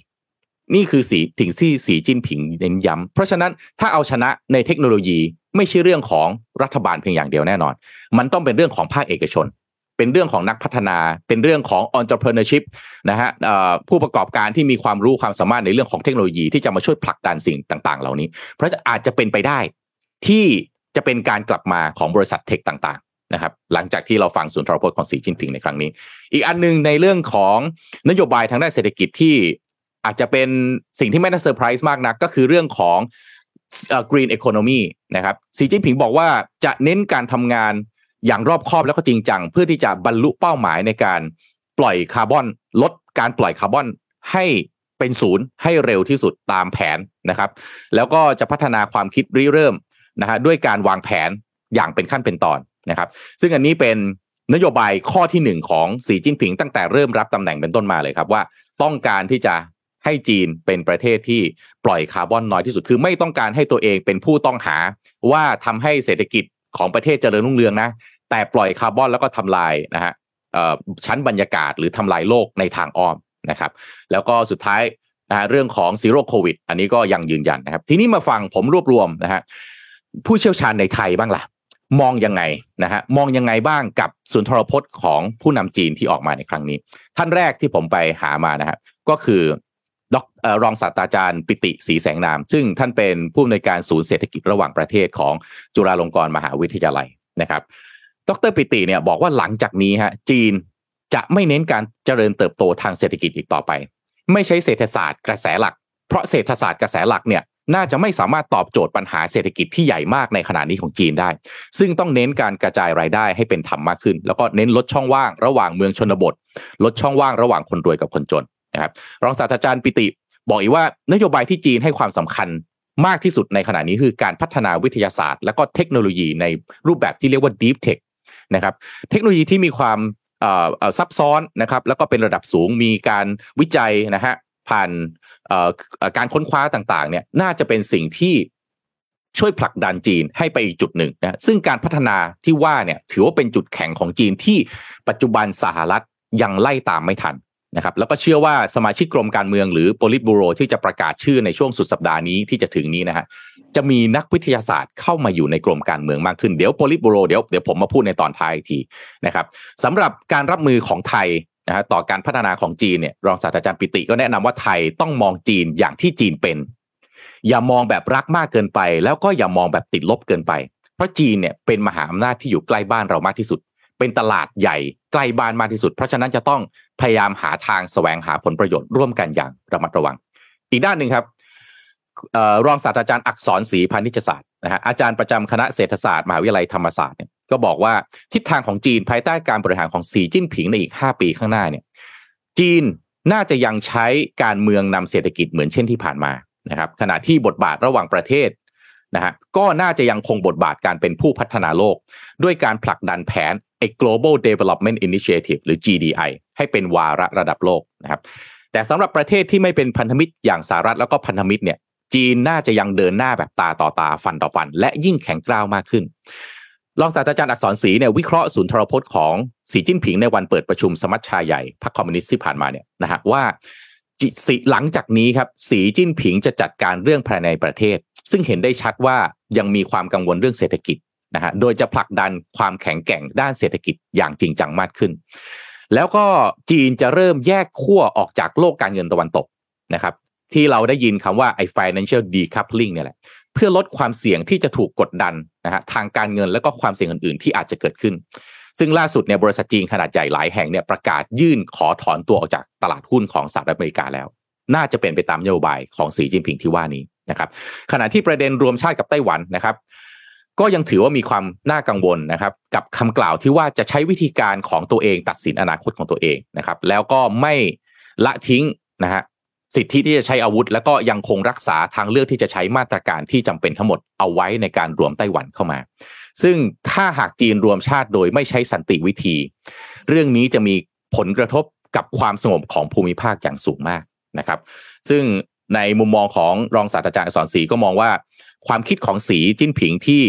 นี่คือสีถึงที่สีจิ้นผิงเน้นย้ำเพราะฉะนั้นถ้าเอาชนะในเทคโนโลยีไม่ใช่เรื่องของรัฐบาลเพียงอย่างเดียวแน่นอน มันต้องเป็นเรื่องของภาคเอกชน เป็นเรื่องของนักพัฒนา เป็นเรื่องของ entrepreneurship นะฮะผู้ประกอบการที่มีความรู้ความสามารถในเรื่องของเทคโนโลยีที่จะมาช่วยผลักดันสิ่งต่าง ๆ เหล่านี้ เพราะอาจจะเป็นไปได้ที่จะเป็นการกลับมาของบริษัทเทคต่าง ๆ นะครับ หลังจากที่เราฟังสุนทรพจน์ของสีจิ้นผิงในครั้งนี้ อีกอันนึงในเรื่องของนโยบายทางด้านเศรษฐกิจที่อาจจะเป็นสิ่งที่ไม่น่าเซอร์ไพรส์มากนักก็คือเรื่องของ green economy นะครับสีจิ้นผิงบอกว่าจะเน้นการทำงาน อย่างรอบคอบแล้วก็จริงจัง เพื่อที่จะบรรลุเป้าหมายในการปล่อยคาร์บอนลดการปล่อยคาร์บอนให้เป็นศูนย์ให้เร็วที่สุดตามแผนนะครับ แล้วก็จะพัฒนาความคิดริเริ่มนะฮะด้วยการวางแผนอย่างเป็นขั้นเป็นตอนนะครับ ซึ่งอันนี้เป็นนโยบายข้อที่หนึ่งของสีจิ้นผิง ตั้งแต่เริ่มรับตำแหน่งเป็นต้นมาเลยครับว่าต้องการที่จะให้จีนเป็นประเทศที่ปล่อยคาร์บอนน้อยที่สุด คือไม่ต้องการให้ตัวเองเป็นผู้ต้องหา ว่าทำให้เศรษฐกิจของประเทศเจริญรุ่งเรืองนะ แต่ปล่อยคาร์บอนแล้วก็ทำลายนะฮะชั้นบรรยากาศหรือทำลายโลกในทางอ้อมนะครับ แล้วก็สุดท้ายนะเรื่องของ zero โควิดอันนี้ก็ยังยืนยันนะครับ ทีนี้มาฟังผมรวบรวมนะฮะผู้เชี่ยวชาญในไทยบ้างล่ะ มองยังไงนะฮะมองยังไงบ้างกับสุนทรพจน์ของผู้นำจีนที่ออกมาในครั้งนี้ ท่านแรกที่ผมไปหามานะฮะก็คือดรองศาสตราจารย์ปิติศรีแสงนาม ซึ่งท่านเป็นผู้อำนวยการศูนย์เศรษฐกิจระหว่างประเทศของจุฬาลงกรณ์มหาวิทยาลัยนะครับ ดรปิติเนี่ยบอกว่าหลังจากนี้ฮะจีนจะไม่เน้นการเจริญเติบโตทางเศรษฐกิจอีกต่อไป ไม่ใช่เศรษฐศาสตร์กระแสหลัก เพราะเศรษฐศาสตร์กระแสหลักเนี่ยน่าจะไม่สามารถตอบโจทย์ปัญหาเศรษฐกิจที่ใหญ่มากในขณะนี้ของจีนได้ ซึ่งต้องเน้นการกระจายรายได้ให้เป็นธรรมมากขึ้น แล้วก็เน้นลดช่องว่างระหว่างเมืองชนบท ลดช่องว่างระหว่างคนรวยกับคนจนนะครับรองศาสตราจารย์ปิติ บอกอีกว่านโยบายที่จีนให้ความสำคัญมากที่สุดในขณะนี้คือการพัฒนาวิทยาศาสตร์ และก็เทคโนโลยีในรูปแบบที่เรียกว่า deep tech นะครับเทคโนโลยีที่มีความซับซ้อนนะครับแล้วก็เป็นระดับสูงมีการวิจัยนะฮะผ่านการค้นคว้าต่างๆเนี่ยน่าจะเป็นสิ่งที่ช่วยผลักดันจีนให้ไปอีกจุดหนึ่งนะซึ่งการพัฒนาที่ว่าเนี่ยถือว่าเป็นจุดแข็งของจีนที่ปัจจุบันสหรัฐยังไล่ตามไม่ทัน นะครับแล้วก็เชื่อว่าสมาชิกกรมการเมืองหรือ p o l i t b u r o ที่จะประกาศชื่อในช่วงสุดสัปดาห์นี้ที่จะถึงนี้นะฮะจะมีนักวิทยาศาสตร์เข้ามาอยู่ในกรมการเมืองมากขึ้นเดี๋ยว p o l i t b u r o เดี๋ยวเดี๋ยวผมมาพูดในตอนท้ายทีนะครับสำหรับการรับมือของไทยนะฮะต่อการพัฒนาของจีนเนี่ยรองศาสตราจารย์ปิติก็แนะนำว่าไทยต้องมองจีนอย่างที่จีนเป็น อย่ามองแบบรักมากเกินไป แล้วก็อย่ามองแบบติดลบเกินไป เพราะจีนเนี่ยเป็นมหาอำนาจที่อยู่ใกล้บ้านเรามากที่สุด เป็นตลาดใหญ่ใกล้บ้านมากที่สุด เพราะฉะนั้นจะต้องพยายามหาทางแสวงหาผลประโยชน์ร่วมกันอย่างระมัดระวัง อีกด้านหนึ่งครับรองศาสตราจารย์อักษรศรีพานิชศาสตร์นะฮะอาจารย์ประจำคณะเศรษฐศาสตร์มหาวิทยาลัยธรรมศาสตร์เนี่ยก็บอกว่าทิศทางของจีนภายใต้การบริหารของสีจิ้นผิงในอีก 5 ปีข้างหน้าเนี่ยจีนน่าจะยังใช้การเมืองนำเศรษฐกิจเหมือนเช่นที่ผ่านมานะครับขณะที่บทบาทระหว่างประเทศ นะฮะก็น่าจะยังคงบทบาทการเป็นผู้พัฒนาโลก ด้วยการผลักดันแผนไอ้ global development initiative หรือ GDI ให้เป็นวาระระดับโลกนะครับแต่สำหรับประเทศที่ไม่เป็นพันธมิตรอย่างสหรัฐแล้วก็พันธมิตรเนี่ยจีนน่าจะยังเดินหน้าแบบตาต่อตาฟันต่อฟัน และยิ่งแข็งกร้าวมากขึ้น รองศาสตราจารย์อักษรศรีเนี่ยวิเคราะห์ศูนย์ทรพจน์ของสีจิ้นผิงในวันเปิดประชุมสมัชชาใหญ่พรรคคอมมิวนิสต์ที่ผ่านมาเนี่ยนะฮะว่า สีหลังจากนี้ครับ สีจิ้นผิงจะจัดการเรื่องภายในประเทศ ซึ่งเห็นได้ชัดว่ายังมีความกังวลเรื่องเศรษฐกิจนะฮะโดยจะผลักดันความแข็งแกร่งด้านเศรษฐกิจอย่างจริงจังมากขึ้น แล้วก็จีนจะเริ่มแยกขั้วออกจากโลกการเงินตะวันตกนะครับที่เราได้ยินคำว่าไอ้ financial decoupling เนี่ยแหละเพื่อลดความเสี่ยงที่จะถูกกดดันนะฮะทางการเงินและก็ความเสี่ยงอื่นๆ ที่อาจจะเกิดขึ้น ซึ่งล่าสุดเนี่ยบริษัทจีนขนาดใหญ่หลายแห่งเนี่ยประกาศยื่นขอถอนตัวออกจากตลาดหุ้นของสหรัฐอเมริกาแล้ว น่าจะเป็นไปตามนโยบายของสีจิ้นผิงที่ว่านี้นะครับขณะที่ประเด็นรวมชาติกับไต้หวันนะครับ ก็ยังถือว่ามีความน่ากังวลนะครับกับคำกล่าวที่ว่าจะใช้วิธีการของตัวเองตัดสินอนาคตของตัวเองนะครับ แล้วก็ไม่ละทิ้งนะฮะสิทธิที่จะใช้อาวุธ แล้วก็ยังคงรักษาทางเลือกที่จะใช้มาตรการที่จำเป็นทั้งหมดเอาไว้ในการรวมไต้หวันเข้ามา ซึ่งถ้าหากจีนรวมชาติโดยไม่ใช้สันติวิธี เรื่องนี้จะมีผลกระทบกับความสงบของภูมิภาคอย่างสูงมากนะครับ ซึ่งในมุมมองของรองศาสตราจารย์สอนศรีก็มองว่า ความคิดของสีจิ้นผิงที่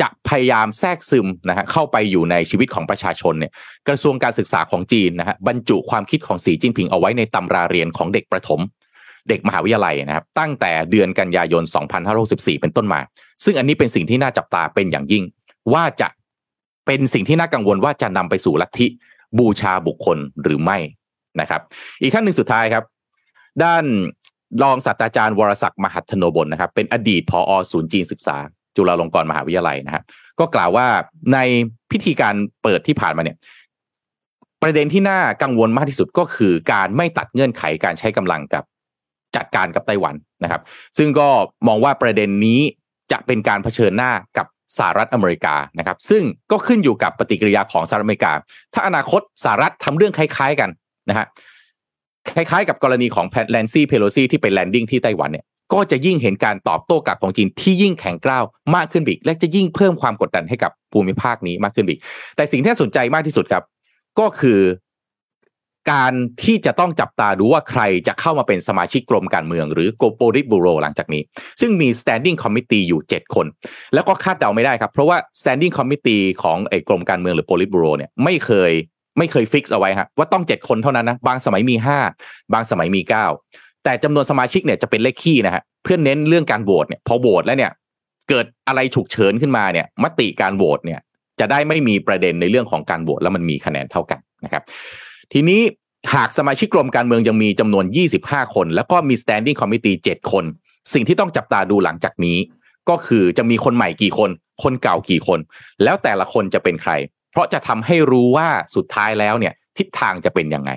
จะพยายามแทรกซึมนะฮะเข้าไปอยู่ในชีวิตของประชาชนเนี่ยกระทรวงการศึกษาของจีนนะฮะบรรจุความคิดของสีจิ้นผิงเอาไว้ในตำราเรียนของเด็กประถม เด็กมหาวิทยาลัยนะครับ ตั้งแต่เดือนกันยายน 2564 เป็นต้นมา ซึ่งอันนี้เป็นสิ่งที่น่าจับตาเป็นอย่างยิ่ง ว่าจะเป็นสิ่งที่น่ากังวลว่าจะนำไปสู่ลัทธิบูชาบุคคลหรือไม่นะครับ อีกท่านหนึ่งสุดท้ายครับ ด้านรองศาสตราจารย์วรศักดิ์มหัทโนบลนะครับ เป็นอดีตผอศูนย์จีนศึกษา จุฬาลงกรณ์มหาวิทยาลัยนะครับก็กล่าวว่าในพิธีการเปิดที่ผ่านมาเนี่ยประเด็นที่น่ากังวลมากที่สุดก็คือการไม่ตัดเงื่อนไขการใช้กำลังกับจัดการกับไต้หวันนะครับ ซึ่งก็มองว่าประเด็นนี้ จะเป็นการเผชิญหน้ากับสหรัฐอเมริกานะครับซึ่งก็ขึ้นอยู่กับปฏิกิริยาของสหรัฐอเมริกา ถ้าอนาคตสหรัฐทำเรื่องคล้าย ๆกันนะฮะคล้ายๆ กับกรณีของแพทแลนซี่เพโลซีที่ไปแลนดิ้งที่ไต้หวันเนี่ยก็จะยิ่งเห็นการตอบโต้กลับของจีนที่ยิ่งแข็งกร้าวมากขึ้นอีก และจะยิ่งเพิ่มความกดดันให้กับภูมิภาคนี้มากขึ้นอีก แต่สิ่งที่น่าสนใจมากที่สุดครับ ก็คือ การที่จะต้องจับตาดูว่าใครจะเข้ามาเป็นสมาชิกกรมการเมือง หรือโกโปริบูโรหลังจากนี้ ซึ่งมี standing committee อยู่ 7 คน แล้วก็คาดเดาไม่ได้ครับ เพราะว่า standing committee ของไอ้กรมการเมืองหรือโปริบูโรเนี่ยไม่เคยไม่เคย fix เอาไว้ครับว่าต้อง 7 คนเท่านั้นนะบางสมัยมี 5 บางสมัยมี 9 แต่จำนวนสมาชิกเนี่ยจะเป็นเลขคี่นะฮะเพื่อเน้นเรื่องการโหวตเนี่ยพอโหวตแล้วเนี่ยเกิดอะไรฉุกเฉินขึ้นมาเนี่ยมติการโหวตเนี่ยจะได้ไม่มีประเด็นในเรื่องของการโหวตแล้วมันมีคะแนนเท่ากันนะครับ ทีนี้หากสมาชิกกรมการเมืองยังมีจำนวน 25 คน แล้วก็มี standing committee 7 คน สิ่งที่ต้องจับตาดูหลังจากนี้ ก็คือจะมีคนใหม่กี่คน คนเก่ากี่คน แล้วแต่ละคนจะเป็นใคร เพราะจะทำให้รู้ว่าสุดท้ายแล้วเนี่ยทิศทางจะเป็นยังไง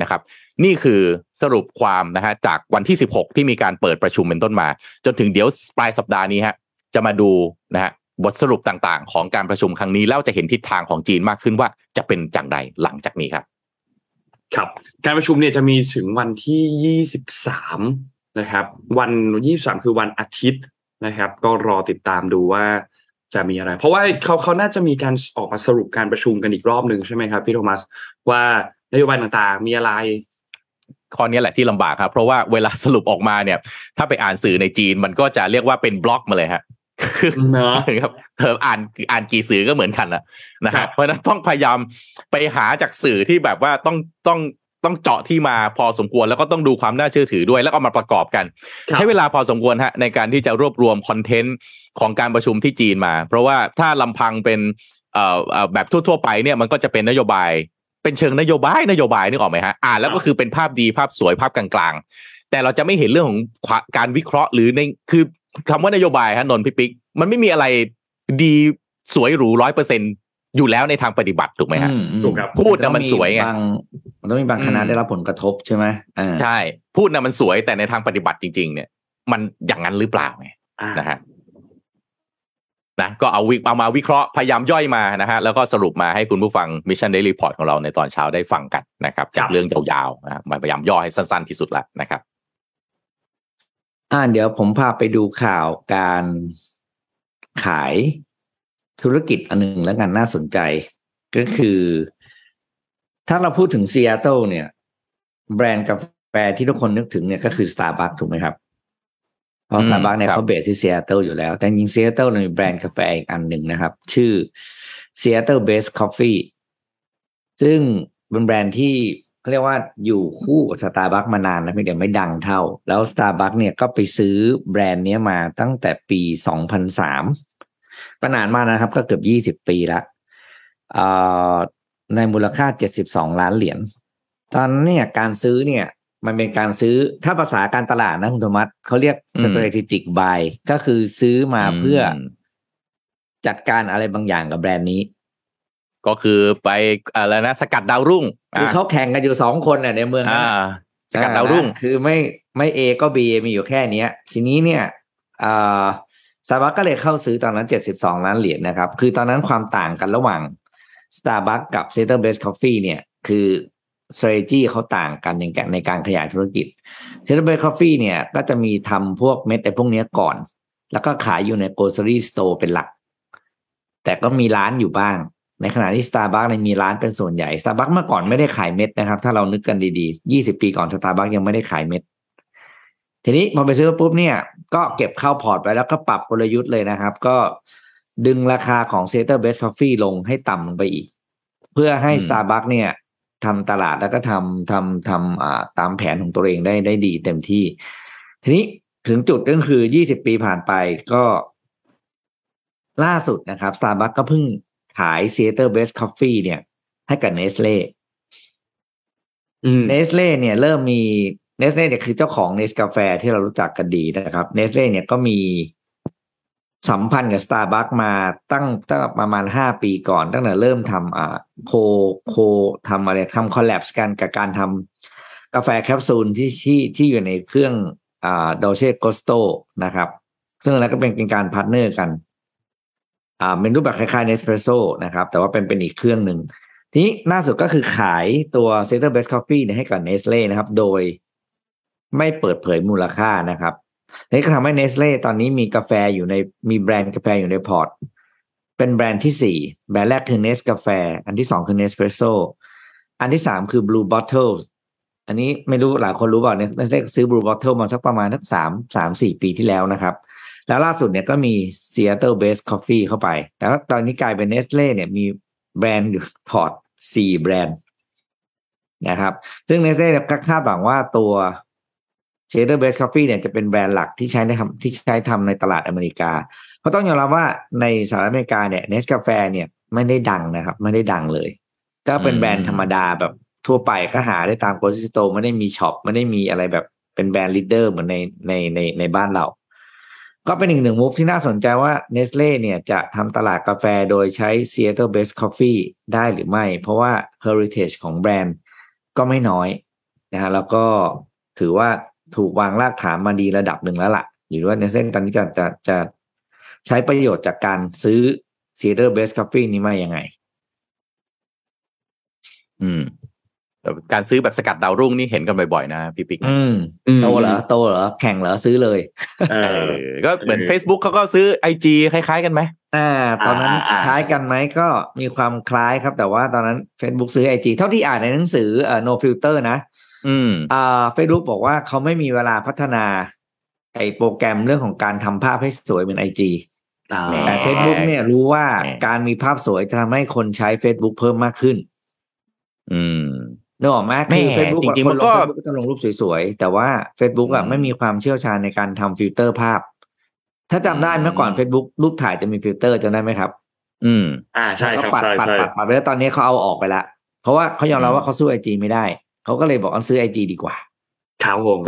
นะครับ นี่คือสรุปความนะฮะจากวันที่ 16 ที่มีการเปิดประชุมเป็นต้นมา จนถึงเดี๋ยวปลายสัปดาห์นี้ฮะจะมาดูนะฮะบทสรุปต่างๆ ของการประชุมครั้งนี้แล้วจะเห็นทิศทางของจีนมากขึ้นว่าจะเป็นอย่างไรหลังจากนี้ครับ ครับการประชุมเนี่ยจะมีถึงวันที่ 23 นะครับ วัน 23 คือวันอาทิตย์นะครับ ก็รอติดตามดูว่าจะมีอะไร เพราะว่าเขาเขาน่าจะมีการออกมาสรุปการประชุมกันอีกรอบหนึ่งใช่ไหมครับพี่โทมัสว่านโยบายต่างๆ มีอะไรข้อนี้แหละที่ลำบากครับ เพราะว่าเวลาสรุปออกมาเนี่ย ถ้าไปอ่านสื่อในจีนมันก็จะเรียกว่าเป็นบล็อกมาเลยฮะ ครับเธออ่านอ่านกี่สื่อก็เหมือนกันนะนะครับเพราะนั้นต้องพยายามไปหาจากสื่อที่แบบว่าต้องต้องต้องเจาะที่มาพอสมควรแล้วก็ต้องดูความน่าเชื่อถือด้วย แล้วก็มาประกอบกันครับใช้เวลาพอสมควรฮะในการที่จะรวบรวมคอนเทนต์ของการประชุมที่จีนมา เพราะว่าถ้าลำพังเป็นเอ่อเอ่อแบบทั่ว ๆ ไปเนี่ยมันก็จะเป็นนโยบายเป็นเชิงนโยบายนโยบายนึกออกไหมฮะอ่านแล้วก็คือเป็นภาพดีภาพสวยภาพกลางๆ แต่เราจะไม่เห็นเรื่องของควาการวิเคราะห์หรือในคือ คำว่านโยบายฮะนนท์พิปิกมันไม่มีอะไรดีสวยหรูร้อยเปอร์เซ็นอยู่แล้วในทางปฏิบัติถูกไหมฮะอือืมถูกครับพูดน่ะมันสวยไงบางมันต้องมีบางคณะอืมได้รับผลกระทบใช่ไหมอ่าใช่ พูดนะมันสวยแต่ในทางปฏิบัติจริง ๆ เนี่ย มันอย่างนั้นหรือเปล่าไงอ่านะฮะนะก็เอาวิเอามาวิเคราะห์พยายามย่อยมานะฮะแล้วก็สรุปมาให้คุณผู้ฟัง Mission Daily Report ของเราในตอนเช้าได้ฟังกันนะครับ จากเรื่องยาวๆนะมาพยายามย่อให้สั้นๆที่สุดแล้วนะครับ อ่าเดี๋ยวผมพาไปดูข่าวการขายธุรกิจอันหนึ่งแล้วกันน่าสนใจ ก็คือ ถ้าเราพูดถึงซีแอตเทิลเนี่ย แบรนด์กาแฟที่ทุกคนนึกถึงเนี่ยก็คือ Starbucks ถูกไหมครับ เพราะอืม Starbucks เนี่ยครับเขา base ที่ซีแอตเทิลอยู่แล้ว แต่จริงซีแอตเทิลมีแบรนด์กาแฟอีกอันหนึ่งนะครับ ชื่อ Seattle's Best Coffee ซึ่งเป็นแบรนด์ที่ เขาเรียกว่าอยู่คู่กับ Starbucks มานานนะเพียงแต่ไม่ดังเท่า แล้ว Starbucks เนี่ยก็ไปซื้อแบรนด์เนี้ยมาตั้งแต่ปี 2003ก็นานมากนะครับ ก็เกือบ 20 ปีละเอ่อในมูลค่า 72 ล้านเหรียญตอนนั้นเนี่ยการซื้อเนี่ย มันเป็นการซื้อถ้าภาษาการตลาดนะคุณโทมัสเขาเรียกอืม strategic buy ก็คือซื้อมาเพื่ออมจัดการอะไรบางอย่างกับแบรนด์นี้ ก็คือไปอะไรนะสกัดดาวรุ่งคือเขาแข่งกันอยู่สองคนน่ะในเมืองนั้นอ่าน่ะสกัดดาวรุ่งอ่าคือไม่ไม่เอก็บีมีอยู่แค่เนี้ย ทีนี้เนี่ยอ่าสตาร์บัคก็เลยเข้าซื้อตอนนั้นเจ็ดสิบสองล้านเหรียญนะครับ คือตอนนั้นความต่างกันระหว่าง Starbucks กับ c e n t e r Best Coffee เนี่ย คือ strategy เขาต่างกันในการในการขยายธุรกิจ c e n t e r Best Coffee เนี่ยก็จะมีทำพวกเม็ดไอ้พวกเนี้ยก่อน แล้วก็ขายอยู่ใน grocery store เป็นหลัก แต่ก็มีร้านอยู่บ้าง ในขณะที่ Starbucks เนี่ยมีร้านเป็นส่วนใหญ่ Starbucks เมื่อก่อนไม่ได้ขายเม็ดนะครับ ถ้าเรานึกกันดีๆ20ปีก่อน Starbucks ยังไม่ได้ขายเม็ด ทีนี้พอไปซื้อปุ๊บเนี่ย ก็เก็บเข้าพอร์ตไปแล้วก็ปรับกลยุทธ์เลยนะครับ ก็ดึงราคาของ c e t e r Best Coffee ลงให้ต่ำลงไปอีก เพื่อให้อืม Starbucks เนี่ยทำตลาดแล้วก็ทำทำทำอ่าตามแผนของตัวเองได้ได้ดีเต็มที่ ทีนี้ถึงจุดก็คือ20ปีผ่านไปก็ล่าสุดนะครับ Starbucks ก็เพิ่ง ขาย c e t e r Best Coffee เนี่ย ให้กับ Nestle อืมเนสเล่เนี่ย เริ่มมีเนสเล่เนี่ยคือเจ้าของเนสกาแฟที่เรารู้จักกันดีนะครับเนสเล่เนี่ยก็มีสัมพันธ์กับ Starbucks มาตั้งตั้งประมาณห้าปีก่อน ตั้งแต่เริ่มทำอ่าโคโคทำอะไรทำ collab กันกับการทำกาแฟแคปซูลที่ที่ที่อยู่ในเครื่องอ่า Dolce Gusto นะครับ ซึ่งแล้วก็เป็นเป็นการ partner กัน อ่าเป็นรูปแบบคล้ายๆ Nespresso นะครับแต่ว่าเป็นเป็นอีกเครื่องหนึ่งทีนี้ล่าสุดก็คือขายตัว c e n t e r Best Coffee เนี่ให้กับ Nestle นะครับ โดยไม่เปิดเผยมูลค่านะครับนี่ก็ทำให้ Nestle ตอนนี้มีกาแฟอยู่ในมีแบรนด์กาแฟอยู่ในพอร์ต เป็นแบรนด์ที่สี่แบรนด์แรกคือ Nest กาแฟ อันที่สองคือ Nespresso อันที่สามคือ Blue Bottle อันนี้ไม่รู้หลายคนรู้เปล่าเนี่ย Nestle ซื้อ Blue Bottle มาสักประมาณสักสามสามสี่ปีที่แล้วนะครับ แล้วล่าสุดเนี่ยก็มี Seattle Based Coffee เข้าไป แต่ว่าตอนนี้กลายเป็น Nestle เนี่ยมีแบรนด์อยู่พอร์ตสี่แบรนด์นะครับ ซึ่ง Nestle เนี่ยก็คาดหวังว่าตัว Seattle's Best Coffee เนี่ยจะเป็นแบรนด์หลักที่ใช้ในทำที่ใช้ทำในตลาดอเมริกา เพราะต้องยอมรับว่าในสหรัฐอเมริกาเนี่ยเนสกาแฟเนี่ยไม่ได้ดังนะครับ ไม่ได้ดังเลย ก็เป็นแบรนด์ธรรมดาแบบทั่วไปก็หาได้ตาม grocery store ไม่ได้มี shop ไม่ได้มีอะไรแบบเป็น brand leader เหมือนในในในในบ้านเรา ก็เป็นอีกหนึ่ง move ที่น่าสนใจว่า Nestle เนี่ยจะทำตลาดกาแฟโดยใช้ Seattle Based Coffee ได้หรือไม่ เพราะว่า heritage ของแบรนด์ก็ไม่น้อยนะฮะแล้วก็ถือว่าถูกวางรากฐานมาดีระดับหนึ่งแล้วล่ะ อยู่ว่า Nestle ตอนนี้จะจะจะใช้ประโยชน์จากการซื้อ Seattle Based Coffee นี้มายังไง อืม แต่การซื้อแบบสกัดดาวรุ่งนี่เห็นกันบ่อยๆนะพี่ปิ๊กนะอืมอืมโตเหรอโตเหรอแข่งเหรอซื้อเลยเอเอออก็เหมือน Facebook เขาก็ซื้อไอจีคล้าย ๆ กันไหมอ่า ตอนนั้นอ่าคล้ายกันไหมก็มีความคล้ายครับ แต่ว่าตอนนั้น Facebook ซื้อไอจีเท่าที่อ่านในหนังสือเอ่อ no filter นะ อืมอ่า Facebook บอกว่าเขาไม่มีเวลาพัฒนา ไอโปรแกรมเรื่องของการทำภาพให้สวยเหมือนไอจีอ่าแหมแต่ Facebook เนี่ยรู้ว่าแหมการมีภาพสวยจะทำให้คนใช้ Facebook เพิ่มมากขึ้น อืม นึนึกออกไหมคือแม่เฟซบุ๊กจริงๆคมันนลก็ง Facebook ก็จะลงรูปสวยๆ แต่ว่า Facebook อะอืมไม่มีความเชี่ยวชาญในการทำฟิลเตอร์ภาพ ถ้าจำได้เมื่อก่อน Facebook รูปถ่ายจะมีฟิลเตอร์จำได้ไหมครับ อืม อ่าใช่แล้วคก็รับปัดใช่ปัดใช่ปัดปัดไปแล้วตอนนี้เขาเอาออกไปละเพราะว่าเขายอมรับอืมว่าเขาสู้ IG ไม่ได้ เขาก็เลยบอกเอาซื้อ IG ดีกว่าครับผม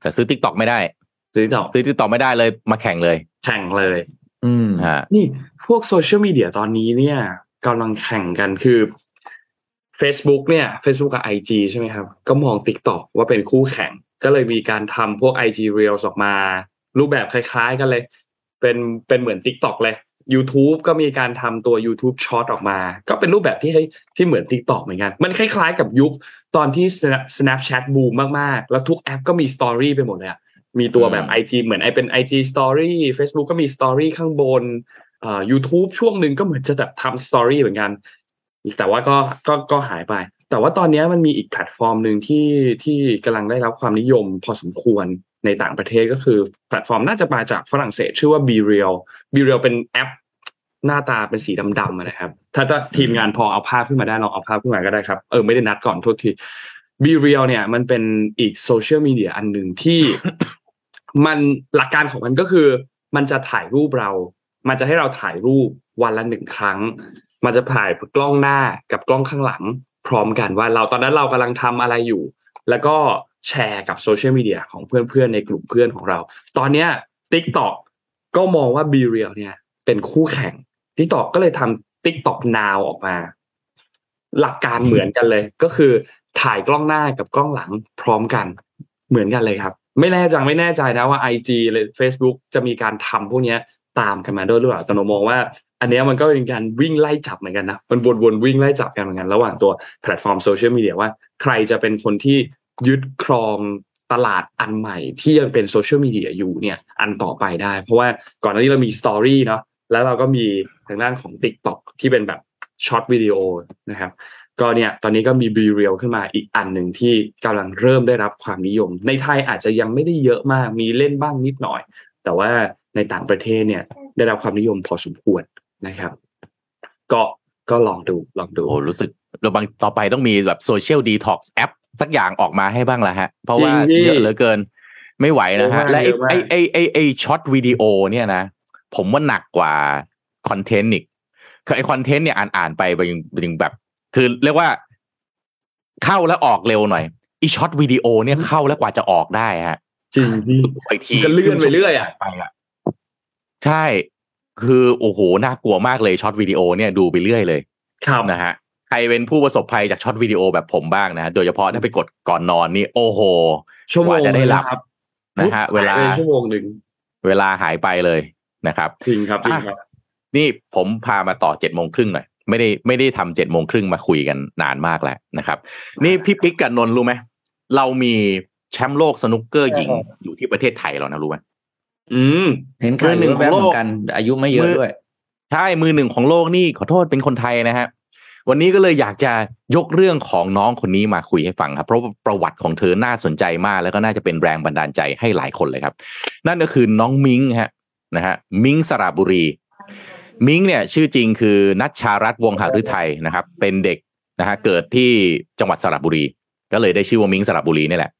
แต่ซื้อ TikTok ไม่ได้ ซื้อต่อซื้อ TikTok ไม่ได้เลยมาแข่งเลย แข่งเลย อืมฮะนี่พวกโซเชียลมีเดียตอนนี้เนี่ยกำลังแข่งกันคือ Facebook เนี่ย Facebook กับ IG ใช่ไหมครับ ก็มอง TikTok ว่าเป็นคู่แข่ง ก็เลยมีการทำพวก IG Reels ออกมา รูปแบบคล้าย ๆ กันเลย เป็นเป็นเหมือน TikTok เลย YouTube ก็มีการทำตัว YouTube Short ออกมา ก็เป็นรูปแบบที่ที่เหมือน TikTok เหมือนกัน มันคล้ายๆ กับยุคตอนที่ Snap- Snapchat บูมมากๆ แล้วทุกแอปก็มี Story ไปหมดเลยอะมีตัวแบบอืม IG เหมือนไอเป็น IG Story Facebook ก็มี Story ข้างบนอ่า YouTube ช่วงหนึ่งก็เหมือนจะแบบทำ story เหมือนกัน แต่ว่าก็ก็ก็หายไป แต่ว่าตอนนี้มันมีอีกแพลตฟอร์มหนึ่งที่ที่กำลังได้รับความนิยมพอสมควรในต่างประเทศก็คือแพลตฟอร์มน่าจะมาจากฝรั่งเศส ชื่อว่า b r e a l b r e a l เป็นแอปหน้าตาเป็นสีดำๆนะครับถ้าถ้าทีมงานพอเอาภาพขึ้นมาได้ลองเอาภาพขึ้นมาก็ได้ครับ เออไม่ได้นัดก่อนโทษที BeReal เนี่ย มันเป็นอีกโซเชียลมีเดียอันหนึ่งที่ มันหลักการของมันก็คือ มันจะถ่ายรูปเรา มันจะให้เราถ่ายรูปวันละหนึ่งครั้ง มันจะถ่ายกล้องหน้ากับกล้องข้างหลัง พร้อมกันว่าเราตอนนั้นเรากำลังทำอะไรอยู่ แล้วก็แชร์กับโซเชียลมีเดียของเพื่อนๆในกลุ่มเพื่อนของเรา ตอนเนี้ย TikTok ก็มองว่า b r e a l เนี่ยเป็นคู่แข่ง TikTok ก็เลยทำ TikTok Now ออกมา หลักการเหมือนกันเลย ก็คือถ่ายกล้องหน้ากับกล้องหลังพร้อมกันเหมือนกันเลยครับ ไม่แน่ใจไม่แน่ใจนะว่า IG หรือ Facebook จะมีการทำพวกเนี้ย ตามกันมาด้วยหรือเปล่าแต่หนูมองว่า อันเนี้ยมันก็เป็นการวิ่งไล่จับเหมือนกันนะมันวนๆวิ่งไล่จับกันเหมือนกัน ระหว่างตัวแพลตฟอร์มโซเชียลมีเดียว่าใครจะเป็นคนที่ยึดครองตลาดอันใหม่ที่ยังเป็นโซเชียลมีเดียอยู่เนี่ยอันต่อไปได้ เพราะว่าก่อนหน้านี้เรามี story เนาะแล้วเราก็มีทางด้านของ TikTok ที่เป็นแบบshort video นะครับก็เนี่ยตอนนี้ก็มี b r e a l ขึ้นมาอีกอันหนึ่งที่กำลังเริ่มได้รับความนิยม ในไทยอาจจะยังไม่ได้เยอะมากมีเล่นบ้างนิดหน่อย แต่ว่าในต่างประเทศเนี่ยได้รับความนิยมพอสมควรนะครับ ก็ก็ลองดูลองดูโอ้รู้สึกเราบางต่อไปต้องมีแบบ social detox app สักอย่างออกมาให้บ้างละฮะ เพราะว่าจริงพี่เยอะเหลือเกิน ไม่ไหวนะฮะเยอะมากและไอ้เยอะมากไอ้ไอ้ไอ้ไอ้ short videoเนี่ยนะ ผมว่าหนักกว่าคอนเทนต์อีกคือไอ้คอนเทนต์เนี่ยอ่านอ่านไปมันยังมันยังแบบ คือเรียกว่าเข้าแล้วออกเร็วหน่อยอี short video เนี่ยเข้าแล้วกว่าจะออกได้ฮะ จริงพี่ไปทีมันก็เลื่อนไปเรื่อยอะไปอะใช่ คือโอ้โหน่ากลัวมากเลย short video เนี่ยดูไปเรื่อยเลย ครับนะฮะใครเป็นผู้ประสบภัยจาก short video แบบผมบ้างนะโดยเฉพาะถ้าไปกดก่อนนอนนี่โอ้โหชั่วโมกงว่าจะได้หลับครับนะฮะ เวลาหยไปชั่วโมงหนึ่งเวลาหายไปเลยนะครับจริงครับจริงครับ นี่ผมพามาต่อเจ็ดโมงครึ่งหน่อยไม่ได้ไม่ได้ทำเจ็ดโมงครึ่งมาคุยกันนานมากแล้วนะครับ นี่พี่ปิ๊กกับนนท์รู้ไหมเรามี แชมป์โลกสนุกเกอร์หญิงอยู่ที่ประเทศไทยเรานะรู้ไหมอืม เห็นข่าวมือหนึ่งแว๊บๆของโลกเหมือนกัน อายุไม่เยอะด้วย ใช่มือหนึ่งของโลกนี่ขอโทษเป็นคนไทยนะฮะ วันนี้ก็เลยอยากจะยกเรื่องของน้องคนนี้มาคุยให้ฟังครับ เพราะว่าประวัติของเธอน่าสนใจมาก แล้วก็น่าจะเป็นแรงบันดาลใจให้หลายคนเลยครับ นั่นก็คือน้องมิงฮะนะฮะมิงสระบุรี มิงเนี่ยชื่อจริงคือนัชชารัตน์วงหฤทัยนะครับ เป็นเด็กนะฮะเกิดที่จังหวัดสระบุรี ก็เลยได้ชื่อว่ามิงสระบุรีนี่แหละ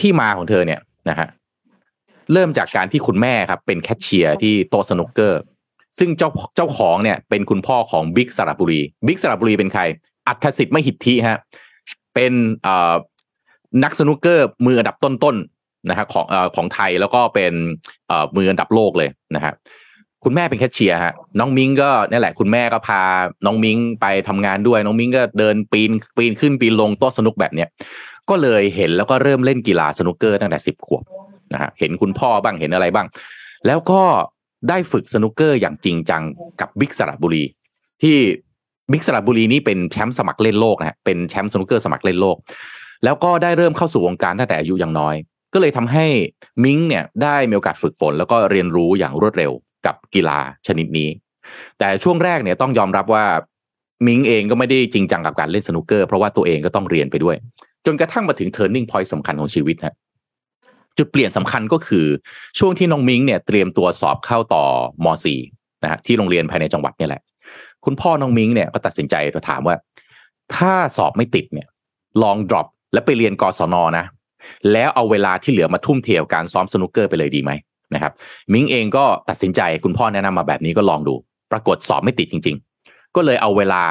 ที่มาของเธอเนี่ยนะฮะเริ่มจากการที่คุณแม่ครับ เป็นแคชเชียร์ที่โต๊ะสนุกเกอร์ ซึ่งเจ้าเจ้าของเนี่ย เป็นคุณพ่อของบิ๊กสระบุรีบิ๊กสระบุรีเป็นใคร อัธสิทธิ์ไม่หิทธิฮะเป็นเอ่อนักสนุกเกอร์มืออันดับต้นๆนะฮะของเอ่อของไทยแล้วก็เป็นเอ่อมืออันดับโลกเลยนะฮะคุณแม่เป็นแคชเชียร์ฮะน้องมิงก็นี่แหละ คุณแม่ก็พาน้องมิงไปทำงานด้วย น้องมิงก็เดินปีนปีนขึ้นปีนลงโต๊ะสนุกแบบเนี้ย ก็เลยเห็นแล้วก็เริ่มเล่นกีฬาสนุกเกอร์ตั้งแต่สิบขวบนะฮะเห็นคุณพ่อบ้างเห็นอะไรบ้าง แล้วก็ได้ฝึกสนุกเกอร์อย่างจริงจังกับบิ๊กสระบุรี ที่บิ๊กสระบุรีนี่เป็นแชมป์สมัครเล่นโลกนะฮะเป็นแชมป์สนุกเกอร์สมัครเล่นโลก แล้วก็ได้เริ่มเข้าสู่วงการตั้งแต่อายุยังน้อย ก็เลยทำให้มิงเนี่ยได้มีโอกาสฝึกฝน แล้วก็เรียนรู้อย่างรวดเร็วกับกีฬาชนิดนี้ แต่ช่วงแรกเนี่ยต้องยอมรับว่ามิงเองก็ไม่ได้จริงจังกับการเล่นสนุกเกอร์ เพราะว่าตัวเองก็ต้องเรียนไปด้วย จนกระทั่งมาถึง turning point สำคัญของชีวิตฮะจุดเปลี่ยนสำคัญก็คือช่วงที่น้องมิงเนี่ยเตรียมตัวสอบเข้าต่อม .4 นะฮะที่โรงเรียนภายในจังหวัดเนี่ยแหละ คุณพ่อน้องมิงเนี่ยก็ตัดสินใจถามว่า ถ้าสอบไม่ติดเนี่ยลองดรอปและไปเรียนกศนนะ แล้วเอาเวลาที่เหลือมาทุ่มเทกับการซ้อมสนุกเกอร์ไปเลยดีไหมนะครับ มิงเองก็ตัดสินใจคุณพ่อแนะนำมาแบบนี้ก็ลองดู ปรากฏสอบไม่ติดจริง ๆ ก็เลยเอาเวลา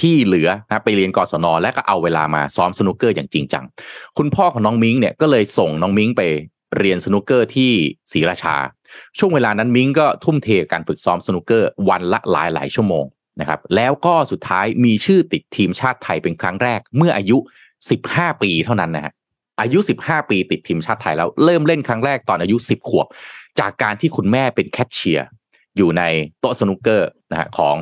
ที่เหลือนะไปเรียนกศน. แล้วก็เอาเวลามาซ้อมสนุกเกอร์อย่างจริงจังคุณพ่อของน้องมิ้งเนี่ยก็เลยส่งน้องมิ้งไปเรียนสนุกเกอร์ที่ศรีราชา ช่วงเวลานั้นมิ้งก็ทุ่มเทการฝึกซ้อมสนุกเกอร์วันละหลายหลายชั่วโมงนะครับแล้วก็สุดท้ายมีชื่อติดทีมชาติไทยเป็นครั้งแรกเมื่ออายุ 15 ปีเท่านั้นนะฮะอายุ 15 ปีติดทีมชาติไทยแล้วเริ่มเล่นครั้งแรกตอนอายุ 10 ขวบ จากการที่คุณแม่เป็นแคชเชียร์อยู่ในโต๊ะสนุกเกอร์ นะฮะของ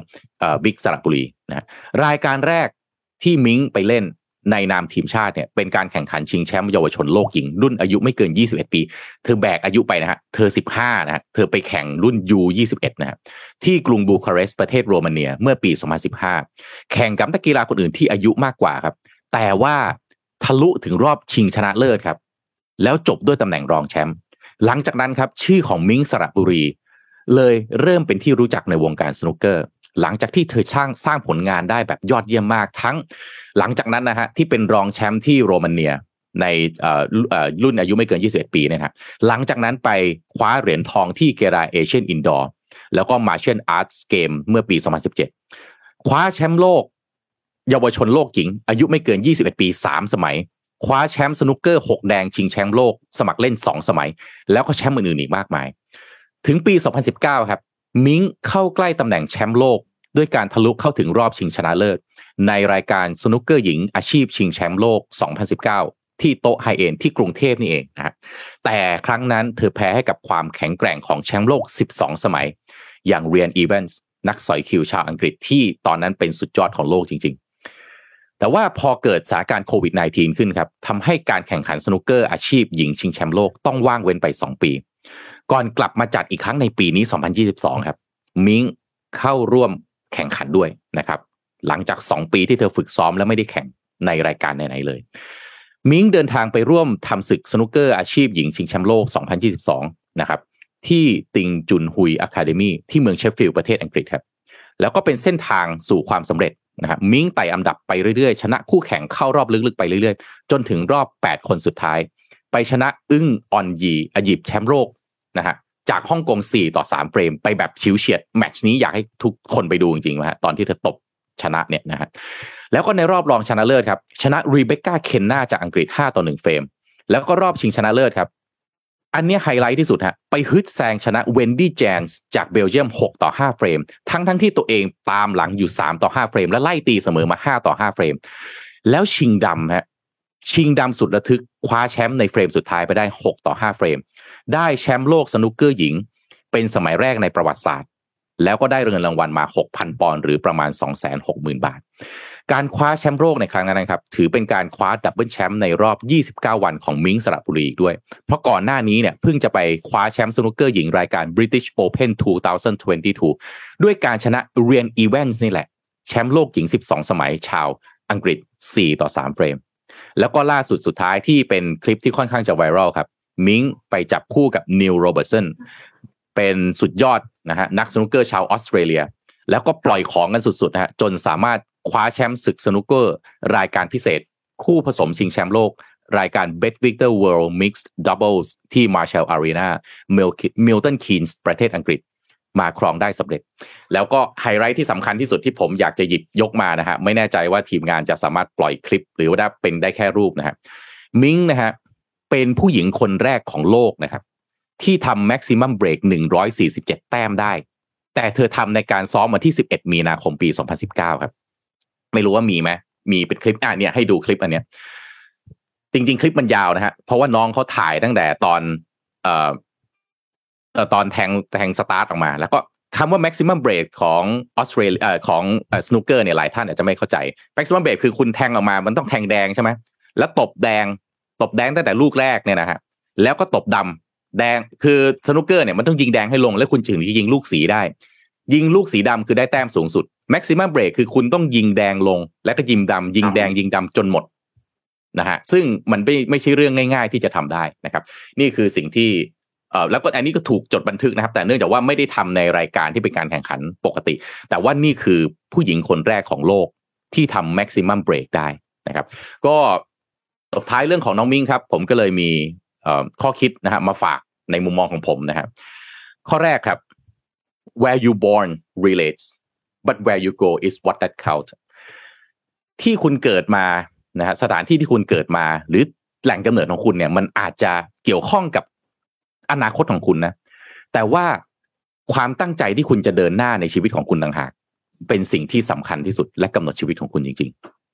บิ๊กสระบุรีนะรายการแรกที่มิงไปเล่นในนามทีมชาติเนี่ยเป็นการแข่งขันชิงแชมป์เยาวชนโลกหญิง รุ่นอายุไม่เกิน 21 ปี เธอแบกอายุไปนะฮะเธอ 15 นะฮะเธอไปแข่งรุ่น U21 นะฮะที่กรุงบูคาเรสต์ประเทศโรมาเนียเมื่อปี 2015 แข่งกับนักกีฬาคนอื่นที่อายุมากกว่าครับ แต่ว่าทะลุถึงรอบชิงชนะเลิศครับ แล้วจบด้วยตำแหน่งรองแชมป์หลังจากนั้นครับ ชื่อของมิงสระบุรี เลยเริ่มเป็นที่รู้จักในวงการสนุกเกอร์ หลังจากที่เธอสร้างสร้างผลงานได้แบบยอดเยี่ยมมากทั้ง หลังจากนั้นนะฮะที่เป็นรองแชมป์ที่โรมาเนียในรุ่นอายุไม่เกิน 21 ปีเนี่ยครับหลังจากนั้นไปคว้าเหรียญทองที่กีฬา Asian Indoor แล้วก็ Martial Arts Games เมื่อปี 2017 คว้าแชมป์โลก เยาวชนโลกหญิง อายุไม่เกิน 21 ปี 3 สมัย คว้าแชมป์สนุกเกอร์ 6 แดงชิงแชมป์โลก สมัครเล่น 2 สมัย แล้วก็แชมป์อื่นๆอีกมากมาย ถึงปี 2019 ครับ มิงเข้าใกล้ตำแหน่งแชมป์โลก ด้วยการทะลุเข้าถึงรอบชิงชนะเลิศ ในรายการสนุกเกอร์หญิงอาชีพชิงแชมป์โลก 2019 ที่โต๊ะ Hi-End ที่กรุงเทพนี่เองนะแต่ครั้งนั้นเธอแพ้ให้กับความแข็งแกร่งของแชมป์โลก 12 สมัย อย่างรีแอนน์ อีแวนส์นักสอยคิวชาวอังกฤษที่ตอนนั้นเป็นสุดยอดของโลกจริง ๆ แต่ว่าพอเกิดสถานการณ์โควิด -19 ขึ้นครับทำให้การแข่งขันสนุกเกอร์อาชีพหญิงชิงแชมป์โลกต้องว่างเว้นไป 2 ปี ก่อนกลับมาจัดอีกครั้งในปีนี้ 2022 ครับ มิงเข้าร่วมแข่งขันด้วยนะครับ หลังจาก 2 ปีที่เธอฝึกซ้อมและไม่ได้แข่งในรายการไหนๆเลย มิงเดินทางไปร่วมทำศึกสนุกเกอร์อาชีพหญิงชิงแชมป์โลก 2022 นะครับ ที่ติงจุนฮุยอะคาเดมีที่เมืองเชฟฟิลด์ประเทศอังกฤษครับ แล้วก็เป็นเส้นทางสู่ความสำเร็จนะครับมิงไต่อันดับไปเรื่อยๆ ชนะคู่แข่งเข้ารอบลึกๆไปเรื่อยๆ จนถึงรอบ 8 คนสุดท้าย ไปชนะอึ้งออนยีอดีตแชมป์โลก นะฮะจากฮ่องกง4ต่อ3เฟรมไปแบบฉิวเฉียดแมตช์นี้อยากให้ทุกคนไปดูจริงๆนะฮะตอนที่เธอตบชนะเนี่ยนะฮะแล้วก็ในรอบรองชนะเลิศครับ ชนะรีเบคก้าเคนนาจากอังกฤษ5ต่อ1เฟรม แล้วก็รอบชิงชนะเลิศครับ อันนี้ไฮไลท์ที่สุดฮะไปฮึดแซงชนะเวนดี้แจนส์จากเบลเยียม 6 ต่อ 5 เฟรม ทั้งทั้งที่ตัวเองตามหลังอยู่ 3 ต่อ 5 เฟรม และไล่ตีเสมอมา 5 ต่อ 5 เฟรม แล้วชิงดำฮะชิงดำสุดระทึกคว้าแชมป์ในเฟรมสุดท้ายไปได้ 6 ต่อ 5 เฟรม ได้แชมป์โลกสนุกเกอร์หญิง เป็นสมัยแรกในประวัติศาสตร์ แล้วก็ได้เงินรางวัลมา 6,000 ปอนด์หรือประมาณ 260,000 บาท การคว้าแชมป์โลกในครั้งนั้นนะครับ ถือเป็นการคว้าดับเบิลแชมป์ในรอบ 29 วันของมิ้งค์ สระบุรีด้วย เพราะก่อนหน้านี้เนี่ยเพิ่งจะไปคว้าแชมป์สนุกเกอร์หญิงรายการ British Open 2022 ด้วยการชนะเรแอนอีแวนส์นี่แหละแชมป์โลกหญิง 12 สมัยชาวอังกฤษ 4 ต่อ 3 เฟรม แล้วก็ล่าสุดสุดท้ายที่เป็นคลิปที่ค่อนข้างจะไวรัลครับ มิ้งค์ไปจับคู่กับนีล โรเบิร์ตสันเป็นสุดยอดนะฮะนักสนุกเกอร์ชาวออสเตรเลีย แล้วก็ปล่อยของกันสุดๆนะฮะจนสามารถคว้าแชมป์ศึกสนุกเกอร์ รายการพิเศษ คู่ผสมชิงแชมป์โลก รายการ Bet Victor World Mixed Doubles ที่ Marshall Arena มิลตันคีนส์ประเทศอังกฤษมาครองได้สำเร็จ แล้วก็ไฮไลท์ที่สำคัญที่สุดที่ผมอยากจะหยิบยกมานะฮะไม่แน่ใจว่าทีมงานจะสามารถปล่อยคลิป หรือว่าได้เป็นได้แค่รูปนะฮะมิ้งค์นะฮะ เป็นผู้หญิงคนแรกของโลกนะครับ ที่ทำ maximum break 147 แต้มได้ แต่เธอทำในการซ้อมวันที่ 11 มีนาคมปี 2019 ครับ ไม่รู้ว่ามีไหมมีเป็นคลิปอะเนี่ยให้ดูคลิปอันเนี้ย จริง ๆ คลิปมันยาวนะฮะเพราะว่าน้องเขาถ่ายตั้งแต่ตอน เอ่อตอนแทงแทงสตาร์ทออกมา แล้วก็คำว่า maximum break ของออสเตรเลียของสนุกเกอร์เนี่ยหลายท่านอาจจะไม่เข้าใจ maximum break คือคุณแทงออกมา มันต้องแทงแดงใช่ไหมแล้วตบแดง ตบแดงตั้งแต่ลูกแรกเนี่ยนะฮะแล้วก็ตบดำแดงคือสนุกเกอร์เนี่ยมันต้องยิงแดงให้ลง แล้วคุณถึงจะยิงลูกสีได้ ยิงลูกสีดำคือได้แต้มสูงสุด maximum break คือคุณต้องยิงแดงลง แล้วก็ยิงดำยิงแดงยิงดำจนหมดนะฮะซึ่งมันไม่ไม่ใช่เรื่องง่าย ๆ ที่จะทำได้นะครับ นี่คือสิ่งที่เอ่อแล้วก็อันนี้ก็ถูกจดบันทึกนะครับ แต่เนื่องจากว่าไม่ได้ทำในรายการที่เป็นการแข่งขันปกติ แต่ว่านี่คือผู้หญิงคนแรกของโลกที่ทำ maximum break ได้นะครับ ก็ สุดท้ายเรื่องของน้องมิ้งครับ ผมก็เลยมีข้อคิดนะฮะมาฝากในมุมมองของผมนะครับข้อแรกครับ where you born relates but where you go is what that count ที่คุณเกิดมานะฮะสถานที่ที่คุณเกิดมา หรือแหล่งกำเนิดของคุณเนี่ย มันอาจจะเกี่ยวข้องกับอนาคตของคุณนะ แต่ว่าความตั้งใจที่คุณจะเดินหน้าในชีวิตของคุณต่างหาก เป็นสิ่งที่สำคัญที่สุดและกำหนดชีวิตของคุณจริง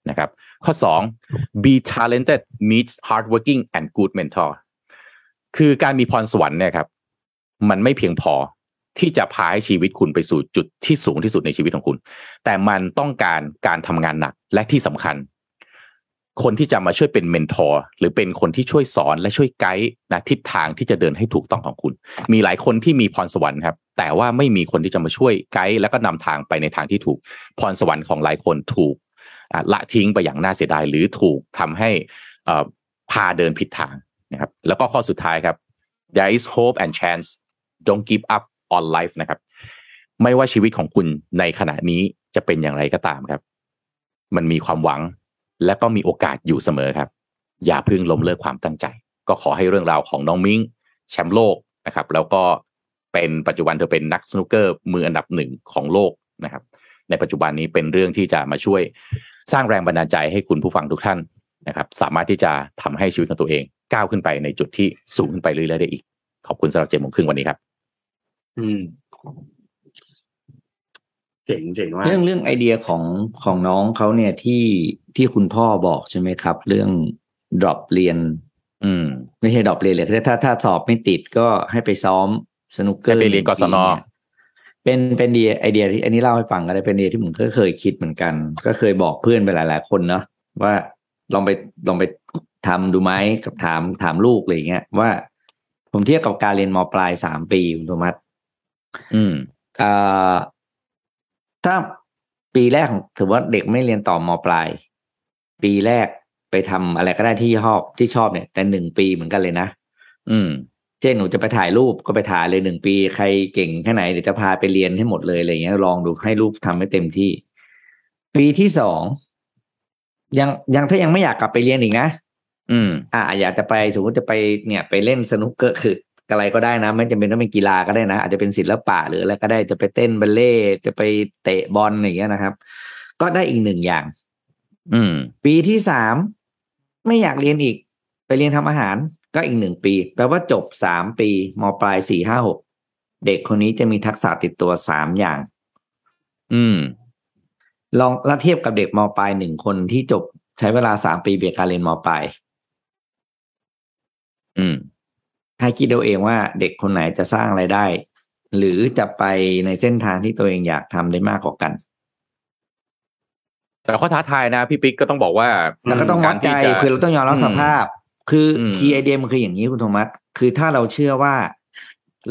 นะครับ ข้อสอง be talented meets hardworking and good mentor คือการมีพรสวรรค์เนี่ยครับ มันไม่เพียงพอที่จะพาให้ชีวิตคุณไปสู่จุดที่สูงที่สุดในชีวิตของคุณ แต่มันต้องการการทำงานหนักและที่สำคัญ คนที่จะมาช่วยเป็น mentor หรือเป็นคนที่ช่วยสอนและช่วยไกด์นะทิศทางที่จะเดินให้ถูกต้องของคุณ มีหลายคนที่มีพรสวรรค์ครับ แต่ว่าไม่มีคนที่จะมาช่วยไกด์แล้วก็นำทางไปในทางที่ถูก พรสวรรค์ของหลายคนถูก ละทิ้งไปอย่างน่าเสียดาย หรือถูกทำให้พาเดินผิดทางนะครับแล้วก็ข้อสุดท้ายครับ there is hope and chance don't give up on life นะครับ ไม่ว่าชีวิตของคุณในขณะนี้จะเป็นอย่างไรก็ตามครับ มันมีความหวังและก็มีโอกาสอยู่เสมอครับ อย่าพึ่งล้มเลิกความตั้งใจ ก็ขอให้เรื่องราวของน้องมิ้งแชมป์โลกนะครับ แล้วก็เป็นปัจจุบันเธอเป็นนักสนุกเกอร์มืออันดับหนึ่งของโลกนะครับ ในปัจจุบันนี้เป็นเรื่องที่จะมาช่วย สร้างแรงบันดาลใจให้คุณผู้ฟังทุกท่านนะครับ สามารถที่จะทำให้ชีวิตของตัวเองก้าวขึ้นไปในจุดที่สูงขึ้นไปเรื่อยๆได้อีก ขอบคุณสำหรับเจมงครึ่งวันนี้ครับ อืมเจ๋งเจ๋งมากเรื่องเรื่องไอเดียของของน้องเขาเนี่ยที่ที่คุณพ่อบอกใช่ไหมครับ เรื่อง drop เรียน อืม ไม่ใช่ drop เรียนเลยถ้าถ้าถ้าสอบไม่ติดก็ให้ไปซ้อมสนุกเกอร์ให้ไปเรียนกศน เป็นเป็นดีไอเดียที่อันนี้เล่าให้ฟังก็ได้เป็นไอเดียที่ผมก็เคยคิดเหมือนกัน ก็เคยบอกเพื่อนไปหลาย ๆ คนเนาะว่าลองไปลองไปทำดูไหมกับถามถามลูกอะไรเงี้ยว่า ผมเทียบกับการเรียนมปลายสามปีคุณโทมัสอืมอ่าถ้าปีแรกของถือว่าเด็กไม่เรียนต่อมปลาย ปีแรกไปทำอะไรก็ได้ที่ชอบที่ชอบเนี่ย แต่หนึ่งปีเหมือนกันเลยนะอืม เช่นหนูจะไปถ่ายรูปก็ไปถ่ายเลยหนึ่งปี ใครเก่งแค่ไหนเดี๋ยวจะพาไปเรียนให้หมดเลยอะไรเงี้ยลองดูให้ลูกทำให้เต็มที่ ปีที่สองยังยังถ้ายังไม่อยากกลับไปเรียนอีกนะอืม อ่าอยากจะไปสมมติจะไปเนี่ยไปเล่นสนุกเกอร์คืออะไรก็ได้นะ ไม่จำเป็นต้องเป็นกีฬาก็ได้นะ อาจจะเป็นศิลปะหรืออะไรก็ได้จะไปเต้นบัลเล่จะไปเตะบอลอย่างเงี้ยนะครับ ก็ได้อีกหนึ่งอย่าง อืม ปีที่สามไม่อยากเรียนอีก ไปเรียนทำอาหาร ก็อีกหนึ่งปี แปลว่าจบสามปีมปลายสี่ห้าหกเด็กคนนี้จะมีทักษะติดตัวสามอย่าง อืม ลองแล้วเทียบกับเด็กมปลายหนึ่งคนที่จบใช้เวลาสามปีเบียการเรียนมปลายอืม ให้คิดเอาเองว่าเด็กคนไหนจะสร้างไรายได้ หรือจะไปในเส้นทางที่ตัวเองอยากทำได้มากกว่ากัน แต่ข้อท้าทายนะพี่ปิ๊กก็ต้องบอกว่าแล้วก็ต้องวัดใจารที่จะคือเราต้องยอมรับสภาพ คืออมคีย์ไอเดียมันคืออย่างนี้คุณโทมัสคือถ้าเราเชื่อว่า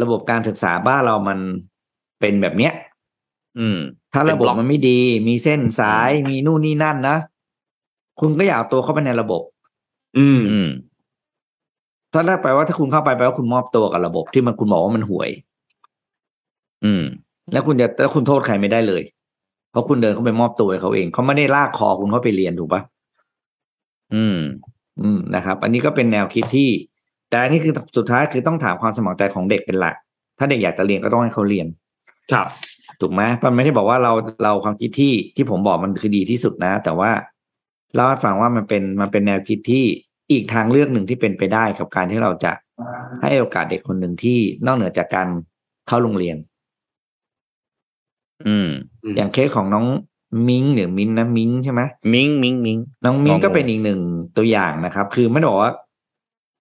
ระบบการศึกษาบ้านเรามันเป็นแบบเนี้ย อืม ถ้าระบบมันไม่ดี มีเส้นสายมีนู่นนี่นั่นนะคุณก็อยากเอาตัวเข้าไปในระบบ อืมอืมถ้าแรกแปลว่าถ้าคุณเข้าไปแปลว่าคุณมอบตัวกับระบบ ที่มันคุณบอกว่ามันห่วย อืม แล้วคุณจะแล้วคุณโทษใครไม่ได้เลย เพราะคุณเดินเข้าไปมอบตัวให้เขาเองเขาไม่ได้ลากคอคุณเข้าไปเรียนถูกปะอืม อืมนะครับ อันนี้ก็เป็นแนวคิดที่ แต่อันนี้คือสุดท้ายคือต้องถามความสมัครใจของเด็กเป็นหลัก ถ้าเด็กอยากจะเรียนก็ต้องให้เขาเรียน ครับ ถูกไหมมันไม่ได้บอกว่าเราเราความคิดที่ที่ผมบอกมันคือดีที่สุดนะ แต่ว่าเล่าให้ฟังว่ามันเป็นมันเป็นแนวคิดที่อีกทางเลือกหนึ่งที่เป็นไปได้กับการที่เราจะให้โอกาสเด็กคนหนึ่งที่นอกเหนือจากการเข้าโรงเรียน อืม อย่างเคสของน้อง มิงหรือมินนะมิงใช่ไหมมิงมิงมิงน้องมิงน้องก็เป็นอีกหนึ่งตัวอย่างนะครับ คือไม่ได้บอกว่า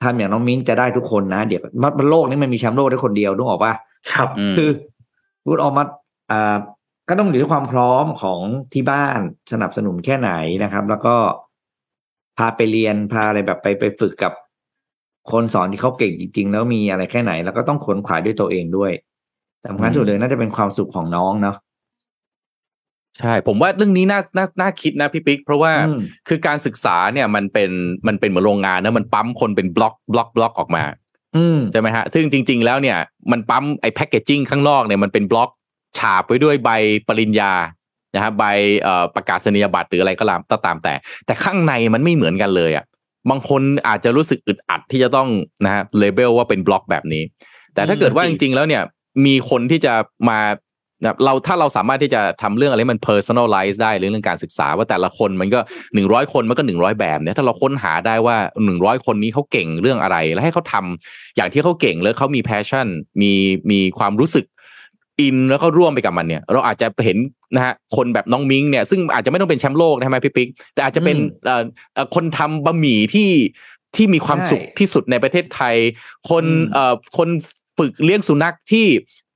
ทำอย่างน้องมิงจะได้ทุกคนนะ เดี๋ยวมันโลกนี้มันมีแชมป์โลกได้คนเดียวต้องบอกว่าครับอืมคือพูดออกมาอ่าก็ต้องอยู่ที่ความพร้อมของที่บ้านสนับสนุนแค่ไหนนะครับ แล้วก็พาไปเรียนพาอะไรแบบไปไปฝึกกับคนสอนที่เขาเก่งจริงๆ แล้วมีอะไรแค่ไหน แล้วก็ต้องขวนขวายด้วยตัวเองด้วยสำคัญสุดเลยน่าจะเป็นความสุขของน้องเนาะ ใช่ ผมว่าเรื่องนี้น่าน่าน่าคิดนะพี่ปิ๊กเพราะว่าอืมคือการศึกษาเนี่ยมันเป็นมันเป็นเหมือนโรงงานนะมันปั๊มคนเป็นบล็อกบล็อกบล็อกออกมาอืมใช่ไหมฮะ ซึ่งจริง ๆ แล้วเนี่ยมันปั๊มไอ้แพคเกจจิ้งข้างนอกเนี่ยมันเป็นบล็อกฉาบไว้ด้วยใบปริญญานะฮะใบเอ่อประกาศนียบัตรหรืออะไรก็ตามก็ตามแต่ แต่ข้างในมันไม่เหมือนกันเลยอะบางคนอาจจะรู้สึกอึดอัดที่จะต้องนะฮะเลเบลว่าเป็นบล็อกแบบนี้ แต่ถ้าเกิดว่าจริง ๆ แล้วเนี่ยมีคนที่จะมา นะเราถ้าเราสามารถที่จะทำเรื่องอะไรมัน personalize ได้เรื่องการศึกษาว่าแต่ละคนมันก็หนึ่งร้อยคนมันก็หนึ่งร้อยแบบเนี่ยถ้าเราค้นหาได้ว่าหนึ่งร้อยคนนี้เขาเก่งเรื่องอะไร แล้วให้เขาทำอย่างที่เขาเก่งแล้วเขามี passion มีมีความรู้สึกอินแล้วก็ร่วมไปกับมันเนี่ย เราอาจจะเห็นนะฮะคนแบบน้องมิงเนี่ยซึ่งอาจจะไม่ต้องเป็นแชมป์โลกนะใช่ไหมพี่ปิ๊กแต่อาจจะเป็นเอ่อเอ่อคนทำบะหมี่ที่ที่มีความสุขที่สุดในประเทศไทย คนเอ่อคนฝึกเลี้ยงสุนัขที่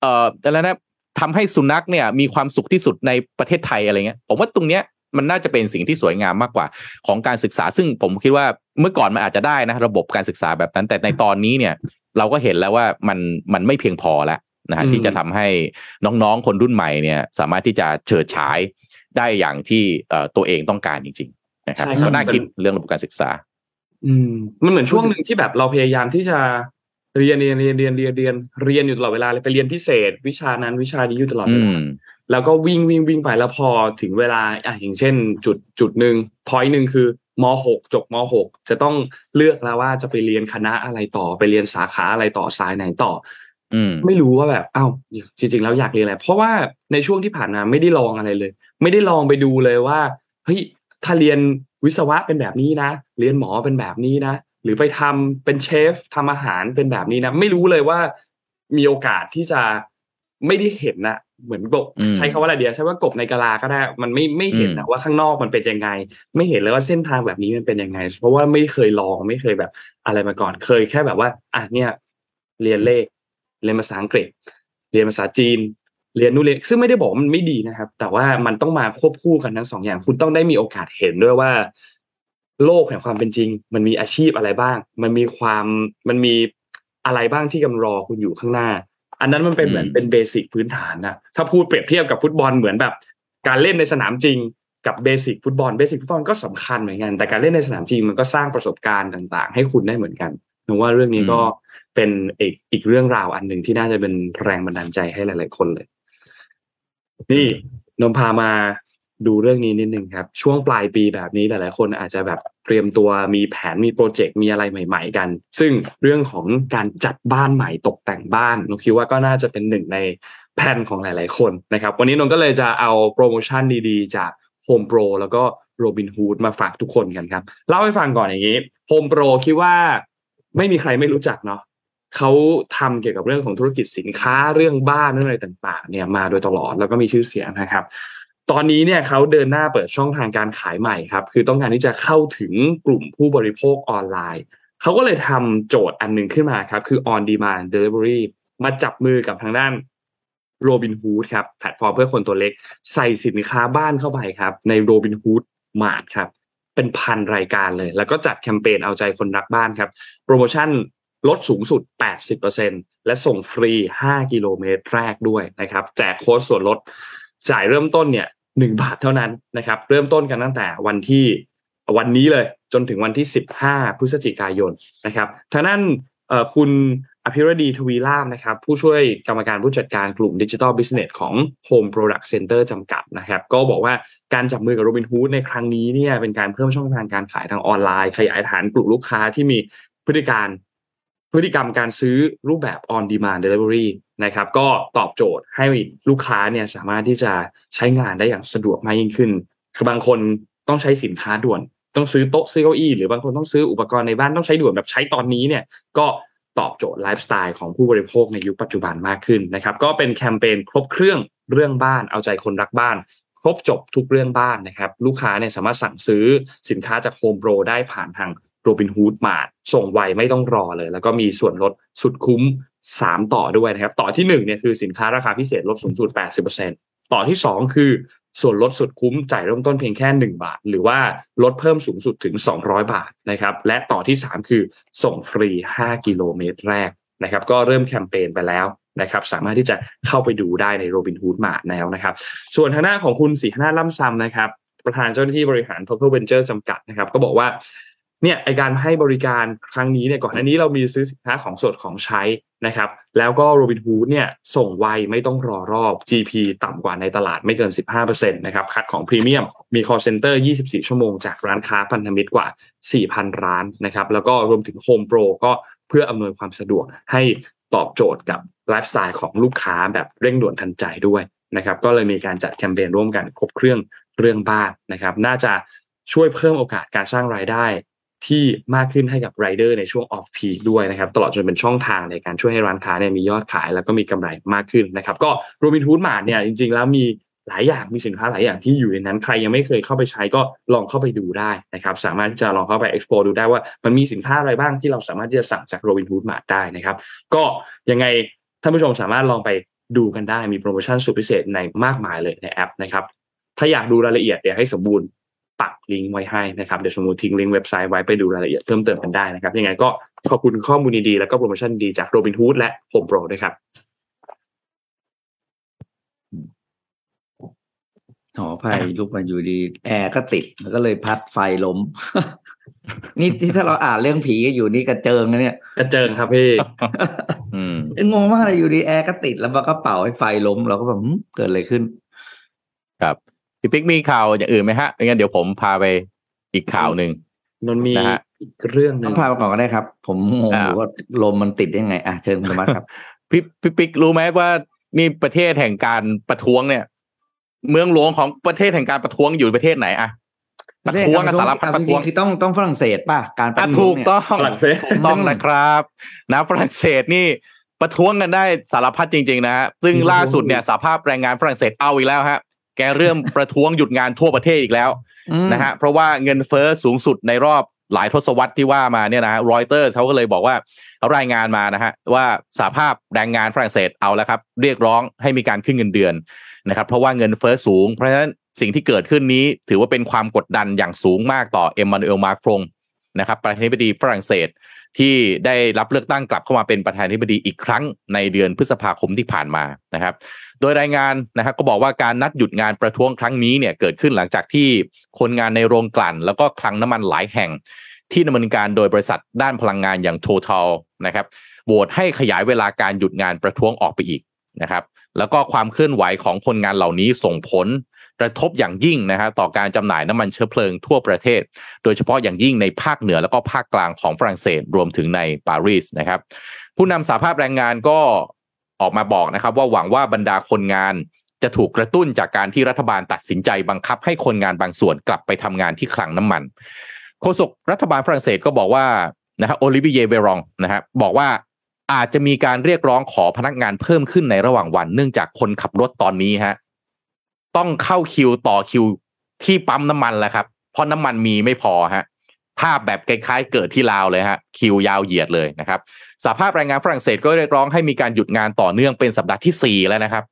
เอ่ออะไรนะ ทำให้สุนัขเนี่ยมีความสุขที่สุดในประเทศไทยอะไรเงี้ยผมว่าตรงเนี้ยมันน่าจะเป็นสิ่งที่สวยงามมากกว่าของการศึกษา ซึ่งผมคิดว่าเมื่อก่อนมันอาจจะได้นะ ระบบการศึกษาแบบนั้น แต่ในตอนนี้เนี่ย เราก็เห็นแล้วว่ามันมันไม่เพียงพอแล้วนะฮะอืมที่จะทำให้น้องๆคนรุ่นใหม่เนี่ย สามารถที่จะเฉิดฉายได้อย่างที่เอ่อตัวเองต้องการจริง ๆ นะครับใช่ครับก็น่าคิดเรื่องระบบการศึกษา อืมมันเหมือนช่วงหนึ่งที่แบบเราพยายามที่จะ เรียนเรียนเรียนเรียนเรียนเรียนเรียนอยู่ตลอดเวลาเลยไปเรียนพิเศษ วิชานั้นวิชานี้อยู่ตลอดเวอืลามแล้วก็วิ่งวิ่งวิ่งไปแล้วพอถึงเวลาอะอย่างเช่น จุดจุดหนึ่งพอยหนึ่งคือมหกจบมหกจะต้องเลือกแล้วว่าจะไปเรียนคณะอะไรต่อไปเรียนสาขาอะไรต่อสายไหนต่ออืมไม่รู้ว่าแบบอ้าวจริง ๆ แล้วอยากเรียนอะไรเพราะว่าในช่วงที่ผ่านมาไม่ได้ลองอะไรเลย ไม่ได้ลองไปดูเลยว่าเฮ้ยถ้าเรียนวิศวะเป็นแบบนี้นะ เรียนหมอเป็นแบบนี้นะ หรือไปทำเป็นเชฟทำอาหารเป็นแบบนี้นะไม่รู้เลยว่ามีโอกาสที่จะไม่ได้เห็นนะเหมือนกบอืมใช้คำว่าอะไรเดียวใช้ว่ากบในกะลาก็ได้ มันไม่ไม่เห็นนะอืมว่าข้างนอกมันเป็นยังไง ไม่เห็นเลยว่าเส้นทางแบบนี้มันเป็นยังไง เพราะว่าไม่เคยลองไม่เคยแบบอะไรมาก่อนเคยแค่แบบว่าอะเนี่ย เรียนเลข เรียนภาษาอังกฤษ เรียนภาษาจีน เรียนนู่นเรียนซึ่งไม่ได้บอกว่ามันไม่ดีนะครับ แต่ว่ามันต้องมาควบคู่กันทั้งสองอย่าง คุณต้องได้มีโอกาสเห็นด้วยว่า โลกแห่งความเป็นจริง มันมีอาชีพอะไรบ้าง มันมีความมันมีอะไรบ้างที่กำลังรอคุณอยู่ข้างหน้า อันนั้นมันเป็นเหมือนอืมเป็น basic พื้นฐานนะถ้าพูดเปรียบเทียบกับฟุตบอลเหมือนแบบ การเล่นในสนามจริงกับ basic ฟุตบอล basic ฟุตบอลก็สำคัญเหมือนกัน แต่การเล่นในสนามจริงมันก็สร้างประสบการณ์ต่าง ๆ ให้คุณได้เหมือนกันหนูว่าเรื่องนี้ก็เป็นอีกอีกเรื่องราวอันหนึ่งที่น่าจะเป็นแรงบันดาลใจให้หลาย ๆ คนเลย นี่ผมพามา ดูเรื่องนี้นิดนึงครับ ช่วงปลายปีแบบนี้หลาย ๆ คนอาจจะแบบเตรียมตัวมีแผนมีโปรเจกต์มีอะไรใหม่ ๆ กัน ซึ่งเรื่องของการจัดบ้านใหม่ตกแต่งบ้านนกคิดว่าก็น่าจะเป็นหนึ่งในแผนของหลาย ๆ คนนะครับ วันนี้นนก็เลยจะเอาโปรโมชั่นดีๆ จาก Home Pro แล้วก็ Robin Hood มาฝากทุกคนกันครับเล่าให้ฟังก่อนอย่างนี้ Home Pro คิดว่าไม่มีใครไม่รู้จักเนาะเขาทำเกี่ยวกับเรื่องของธุรกิจสินค้าเรื่องบ้านเรื่องอะไรต่าง ๆ เนี่ยมาโดยตลอดแล้วก็มีชื่อเสียงนะครับ ตอนนี้เนี่ยเขาเดินหน้าเปิดช่องทางการขายใหม่ครับ คือต้องการที่จะเข้าถึงกลุ่มผู้บริโภคออนไลน์ เขาก็เลยทำโจทย์อันหนึ่งขึ้นมาครับ คือ on demand delivery มาจับมือกับทางด้าน Robinhood ครับแพลตฟอร์มเพื่อคนตัวเล็ก ใส่สินค้าบ้านเข้าไปครับ ใน Robinhood Mart ครับ เป็นพันรายการเลย แล้วก็จัดแคมเปญเอาใจคนรักบ้านครับ โปรโมชั่นลดสูงสุด 80%และส่งฟรี 5 กิโลเมตรแรกด้วยนะครับ แจกโค้ดส่วนลด จ่ายเริ่มต้นเนี่ย1บาทเท่านั้นนะครับ เริ่มต้นกันตั้งแต่วันที่วันนี้เลยจนถึงวันที่ 15 พฤศจิกายนนะครับทางนั้นคุณอภิรดีทวีลาภนะครับ ผู้ช่วยกรรมการผู้จัดการกลุ่มดิจิ t a ลบิสเนสของ Home Product Center จำกัดนะครับ ก็บอกว่าการจับมือกับ Robinhood ในครั้งนี้เนี่ยเป็นการเพิ่มช่องทางการขายทางออนไลน์ ขยายฐานกลุ่มลูกค้าที่มีพฤติการพฤติกรรมการซื้อรูปแบบ on demand delivery นะครับ ก็ตอบโจทย์ให้ลูกค้าเนี่ยสามารถที่จะใช้งานได้อย่างสะดวกมากยิ่งขึ้นคือบางคนต้องใช้สินค้าด่วน ต้องซื้อโต๊ะซื้อเก้าอี้หรือบางคนต้องซื้ออุปกรณ์ในบ้านต้องใช้ด่วนแบบใช้ตอนนี้เนี่ยก็ตอบโจทย์ไลฟ์สไตล์ของผู้บริโภคในยุคปัจจุบันมากขึ้นนะครับ ก็เป็นแคมเปญครบเครื่องเรื่องบ้านเอาใจคนรักบ้าน ครบจบทุกเรื่องบ้านนะครับ ลูกค้าเนี่ยสามารถสั่งซื้อสินค้าจาก Home Pro ได้ผ่านทาง Robinhood Mart ส่งไวไม่ต้องรอเลย แล้วก็มีส่วนลดสุดคุ้ม 3 ต่อด้วยนะครับ ต่อที่1เนี่ยคือสินค้าราคาพิเศษลดสูงสุด 80%ต่อที่ 2 คือส่วนลดสุดคุ้มจ่ายเริ่มต้นเพียงแค่ 1 บาท หรือว่าลดเพิ่มสูงสุดถึง 200 บาทนะครับและต่อที่ 3 คือส่งฟรี 5 กิโลเมตรแรกนะครับก็เริ่มแคมเปญไปแล้วนะครับสามารถที่จะเข้าไปดูได้ใน Robinhood Mart แล้วนะครับส่วนทางหน้าของคุณสีหน้าล่ำซำนะครับประธานเจ้าหน้าที่บริหาร Purple Venture จำกัดนะครับก็บอกว่า เนี่ยไอการให้บริการครั้งนี้เนี่ยก่อนหน้านี้เรามีซื้อสินค้าของสดของใช้นะครับ แล้วก็โรบินฮูดเนี่ยส่งไวไม่ต้องรอรอบ GP ต่ำกว่าในตลาดไม่เกิน 15%นะครับคัดของพรีเมียมมี call center 24 ชั่วโมงจากร้านค้าพันธมิตรกว่า 4,000 ร้านนะครับ แล้วก็รวมถึง Home Pro ก็เพื่ออำนวยความสะดวกให้ตอบโจทย์กับไลฟ์สไตล์ของลูกค้าแบบเร่งด่วนทันใจด้วยนะครับ ก็เลยมีการจัดแคมเปญร่วมกันครบเครื่องเรื่องบ้านนะครับ น่าจะช่วยเพิ่มโอกาสการสร้างรายได้ ที่มากขึ้นให้กับไรเดอร์ในช่วง off-peak ด้วยนะครับ ตลอดจนเป็นช่องทางในการช่วยให้ร้านค้าเนี่ยมียอดขายแล้วก็มีกำไรมากขึ้นนะครับ ก็ Robinhood Mart เนี่ยจริง ๆ แล้วมีหลายอย่างมีสินค้าหลายอย่างที่อยู่ในนั้นใครยังไม่เคยเข้าไปใช้ก็ลองเข้าไปดูได้นะครับ สามารถที่จะลองเข้าไป explore ดูได้ว่ามันมีสินค้าอะไรบ้างที่เราสามารถที่จะสั่งจาก Robinhood Mart ได้นะครับ ก็ยังไงท่านผู้ชมสามารถลองไปดูกันได้มีโปรโมชั่นสุดพิเศษในมากมายเลยในแอปนะครับถ้าอยากดูรายละเอียดเดี๋ยวให้สมบูรณ์ ปักลิงก์ไว้ให้นะครับเดี๋ยวสมมติทิ้งลิงก์เว็บไซต์ไว้ไปดูรายละเอียดเพิ่มเติมกันได้นะครับยังไงก็ขอบคุณข้อมูลดีๆแล้วก็โปรโมชั่นดีจากโรบินฮูดและ Home Pro ด้วยครับหอภัยลุกมาอยู่ดี แอร์ก็ติดแล้วก็เลยพัดไฟล้ม นี่ที่ถ้าเราอ่านเรื่องผีอยู่นี่กระเจิงนะเนี่ยกระเจิงครับพี่อืมงงมากเลยอยู่ดีแอร์ก็ติดแล้วมันก็เป่าให้ไฟล้มเราก็แบบหึเกิดอะไรขึ้น ครับ พี่ปิ๊กมีข่าวอย่างอื่นไหมฮะไม่งั้นเดี๋ยวผมพาไปอีกข่าวหนึ่งนนท์มีนะฮะอีกเรื่องหนึ่ต้องงพาไปก่อนก็ได้ครับ ผมงงอ่าอยู่ว่าลมมันติดได้ไง อะเชิญคุณธรรมะครับพี่พี่ปิ๊กรู้ไหมว่านี่ประเทศแห่งการประท้วงเนี่ย เมืองหลวงของประเทศแห่งการประท้วงอยู่ประเทศไหนอะประท้วงอะสารพัดประท้วงจงๆคือต้องต้องฝรั่งเศสป่ะการประอะท้วถูงกเนี่ยต้องฝรั่งเศสถูกต้องนะครับ นะฝรั่งเศสนี่ประท้วงกันได้สารพัดจริง ๆ นะฮะซึ่งล่าสุดเนี่ยสาภาพแรงงานฝรั่งเศสเอาอีกแล้วฮะ แกเริ่มประท้วงหยุดงานทั่วประเทศอีกแล้วอืมนะฮะเพราะว่าเงินเฟ้อสูงสุดในรอบหลายทศวรรษที่ว่ามาเนี่ยนะรอยเตอร์เขาก็เลยบอกว่าเขารายงานมานะฮะว่าสาภาพแรงงานฝรั่งเศสเอาแล้วครับ เรียกร้องให้มีการขึ้นเงินเดือนนะครับ เพราะว่าเงินเฟ้อสูง เพราะฉะนั้นสิ่งที่เกิดขึ้นนี้ถือว่าเป็นความกดดันอย่างสูงมากต่อเอ็มมานูเอลมาครงนะครับประธานาธิบดีฝรั่งเศส ที่ได้รับเลือกตั้งกลับเข้ามาเป็นประธานาธิบดีอีกครั้งในเดือนพฤษภาคมที่ผ่านมานะครับ โดยรายงานนะครับก็บอกว่าการนัดหยุดงานประท้วงครั้งนี้เนี่ยเกิดขึ้นหลังจากที่คนงานในโรงกลั่น แล้วก็คลังน้ำมันหลายแห่ง ที่ดำเนินการโดยบริษัทด้านพลังงานอย่าง Total นะครับโหวตให้ขยายเวลาการหยุดงานประท้วงออกไปอีกนะครับ แล้วก็ความเคลื่อนไหวของคนงานเหล่านี้ส่งผล ระทบอย่างยิ่งนะฮะต่อการจำหน่ายน้ำมันเชื้อเพลิงทั่วประเทศ โดยเฉพาะอย่างยิ่งในภาคเหนือแล้วก็ภาคกลางของฝรั่งเศสรวมถึงในปารีสนะครับ ผู้นำสาภาพแรงงานก็ออกมาบอกนะครับว่าหวังว่าบรรดาคนงานจะถูกกระตุ้นจากการที่รัฐบาลตัดสินใจบังคับให้คนงานบางส่วนกลับไปทำงานที่คลังน้ำมันโฆษกรัฐบาลฝรั่งเศสก็บอกว่านะฮะโอลิเวียเบรองนะฮะบอกว่าอาจจะมีการเรียกร้องขอพนักงานเพิ่มขึ้นในระหว่างวัน เนื่องจากคนขับรถตอนนี้ฮะ ต้องเข้าคิวต่อคิวที่ปั๊มน้ำมันแล้วครับ เพราะน้ำมันมีไม่พอฮะภาพแบบคล้ายๆเกิดที่ลาวเลยฮะคิวยาวเหยียดเลยนะครับสาภาพแรงงานฝรั่งเศสก็เรียกร้องให้มีการหยุดงานต่อเนื่องเป็นสัปดาห์ที่สี่แล้วนะครับ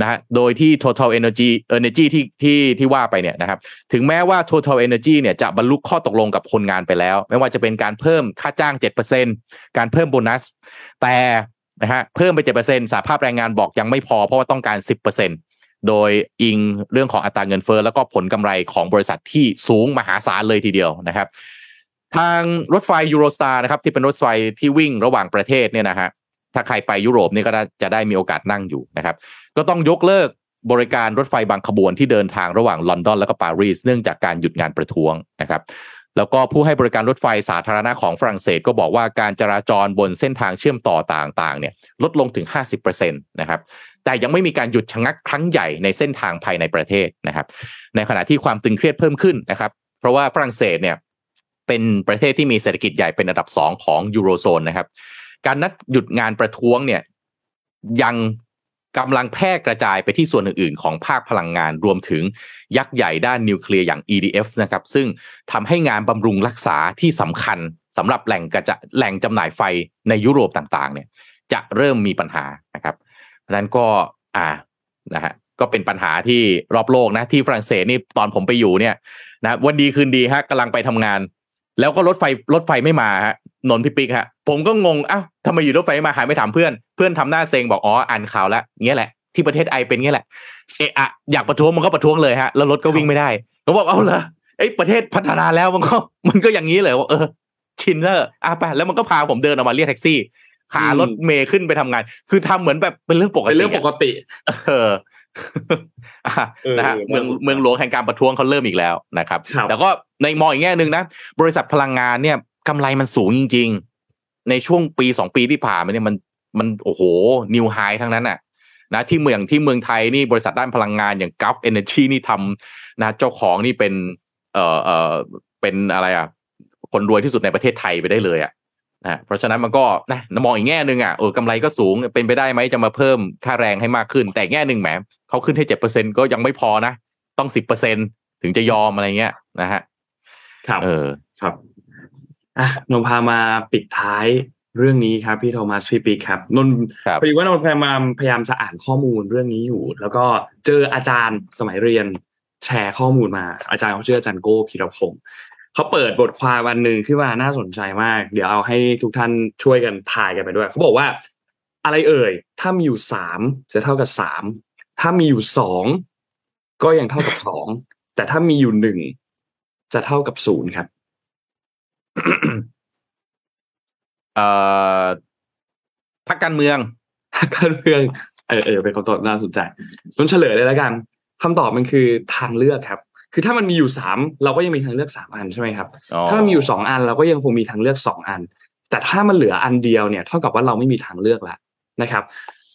นะฮะโดยที่ Total Energy Energy ที่ที่ที่ว่าไปเนี่ยนะครับ ถึงแม้ว่า Total Energy เนี่ยจะบรรลุข้อตกลงกับคนงานไปแล้ว ไม่ว่าจะเป็นการเพิ่มค่าจ้าง 7%การเพิ่มโบนัส แต่นะฮะเพิ่มไป 7%สหภาพแรงงานบอกยังไม่พอเพราะว่าต้องการ 10% โดยอิงเรื่องของอัตราเงินเฟ้อแล้วก็ผลกำไรของบริษัทที่สูงมหาศาลเลยทีเดียวนะครับ ทางรถไฟยูโรสตาร์นะครับ ที่เป็นรถไฟที่วิ่งระหว่างประเทศเนี่ยนะฮะถ้าใครไปยุโรปนี่ก็จะได้มีโอกาสนั่งอยู่นะครับ ก็ต้องยกเลิกบริการรถไฟบางขบวนที่เดินทางระหว่างลอนดอนแล้วก็ปารีสเนื่องจากการหยุดงานประท้วงนะครับ แล้วก็ผู้ให้บริการรถไฟสาธารณะของฝรั่งเศส ก็บอกว่าการจราจรบนเส้นทางเชื่อมต่อต่างๆเนี่ยลดลงถึง 50%นะครับ แต่ยังไม่มีการหยุดชะงักครั้งใหญ่ในเส้นทางภายในประเทศนะครับ ในขณะที่ความตึงเครียดเพิ่มขึ้นนะครับ เพราะว่าฝรั่งเศสเนี่ยเป็นประเทศที่มีเศรษฐกิจใหญ่เป็นอันดับสองของยูโรโซนนะครับ การนัดหยุดงานประท้วงเนี่ยยังกำลังแพร่กระจายไปที่ส่วนอื่น ๆ ของภาคพลังงานรวมถึงยักษ์ใหญ่ด้านนิวเคลียร์อย่าง EDF นะครับ ซึ่งทำให้งานบำรุงรักษาที่สำคัญสำหรับแหล่งกระจะแหล่งจำหน่ายไฟในยุโรปต่าง ๆ เนี่ยจะเริ่มมีปัญหานะครับ นั้นก็อ่านะฮะก็เป็นปัญหาที่รอบโลกนะที่ฝรั่งเศสนี่ตอนผมไปอยู่เนี่ยนะวันดีคืนดีฮะกำลังไปทำงาน แล้วก็รถไฟรถไฟไม่มาฮะนนท์พี่ปิ๊กฮะผมก็งงอ้าวทำไมอยู่รถไฟไม่มาหายไม่ถามเพื่อนเพื่อนทำหน้าเซ็งบอกอ๋ออ่านข่าวแล้วเงี้ยแหละที่ประเทศไอเป็นเงี้ยแหละเอะอะอยากประท้วงมันก็ประท้วงเลยฮะแล้วรถก็วิ่งไม่ได้ผมบอกเอาเหรอไอ้ประเทศพัฒนาแล้วมันก็มันก็อย่างนี้เลยว่าเออชินเนอร์อะไปแล้วมันก็พาผมเดินออกมาเรียกแท็กซี่ หารถเมย์ขึ้นไปทำงาน คือทำเหมือนแบบเป็นเรื่องปกติเป็นเรื่องปกติ เอออะเออนะฮะเออเมืองเมืองหลวงแห่งการประท้วงเขาเริ่มอีกแล้วนะครับครับ แต่ก็ในมองอีกแง่หนึ่งนะ บริษัทพลังงานเนี่ยกำไรมันสูงจริง ๆ ในช่วงปีสองปีที่ผ่านมาเนี่ยมันมันโอ้โห นิวไฮทั้งนั้นน่ะนะที่เมืองที่เมืองไทยนี่บริษัทด้านพลังงานอย่าง Gulf Energy นี่ทำนะเจ้าของนี่เป็น เอ่อเอ่อเป็นอะไรอะ คนรวยที่สุดในประเทศไทยไปได้เลยอะ นะเพราะฉะนั้นมันก็นะมองอีกแง่หนึ่งอะเออกำไรก็สูงเป็นไปได้ไหมจะมาเพิ่มค่าแรงให้มากขึ้น แต่แง่หนึ่งแหมเขาขึ้นให้เจ็ดเปอร์เซ็นก็ยังไม่พอนะ ต้องสิบเปอร์เซ็นถึงจะยอมอะไรเงี้ยนะฮะครับเออครับอะนนท์พามาปิดท้ายเรื่องนี้ครับพี่โทมัสพี่ปีครับนนท์ครับพอดีว่านนท์พยายามพยายามจะอ่านข้อมูลเรื่องนี้อยู่ แล้วก็เจออาจารย์สมัยเรียนแชร์ข้อมูลมา อาจารย์เขาชื่ออาจารย์โก้พีรพงศ์ เขาเปิดบทความวันหนึ่งขึ้นมาน่าสนใจมาก เดี๋ยวเอาให้ทุกท่านช่วยกันทายกันไปด้วย เขาบอกว่า อะไรเอ่ย ถ้ามีอยู่สามจะเท่ากับสามถ้ามีอยู่สองก็ยังเท่ากับสองแต่ถ้ามีอยู่หนึ่งจะเท่ากับศูนย์ครับเอ่อพักการเมืองการเมืองเออเออเป็นคำตอบน่าสนใจต้นเฉลยเลยแล้วกันคำตอบมันคือทางเลือกครับ คือถ้ามันมีอยู่สามเราก็ยังมีทางเลือกสามอันใช่ไหมครับอ๋อถ้ามันมีอยู่สองอันเราก็ยังคงมีทางเลือกสองอัน แต่ถ้ามันเหลืออันเดียวเนี่ยเท่ากับว่าเราไม่มีทางเลือกแล้วนะครับ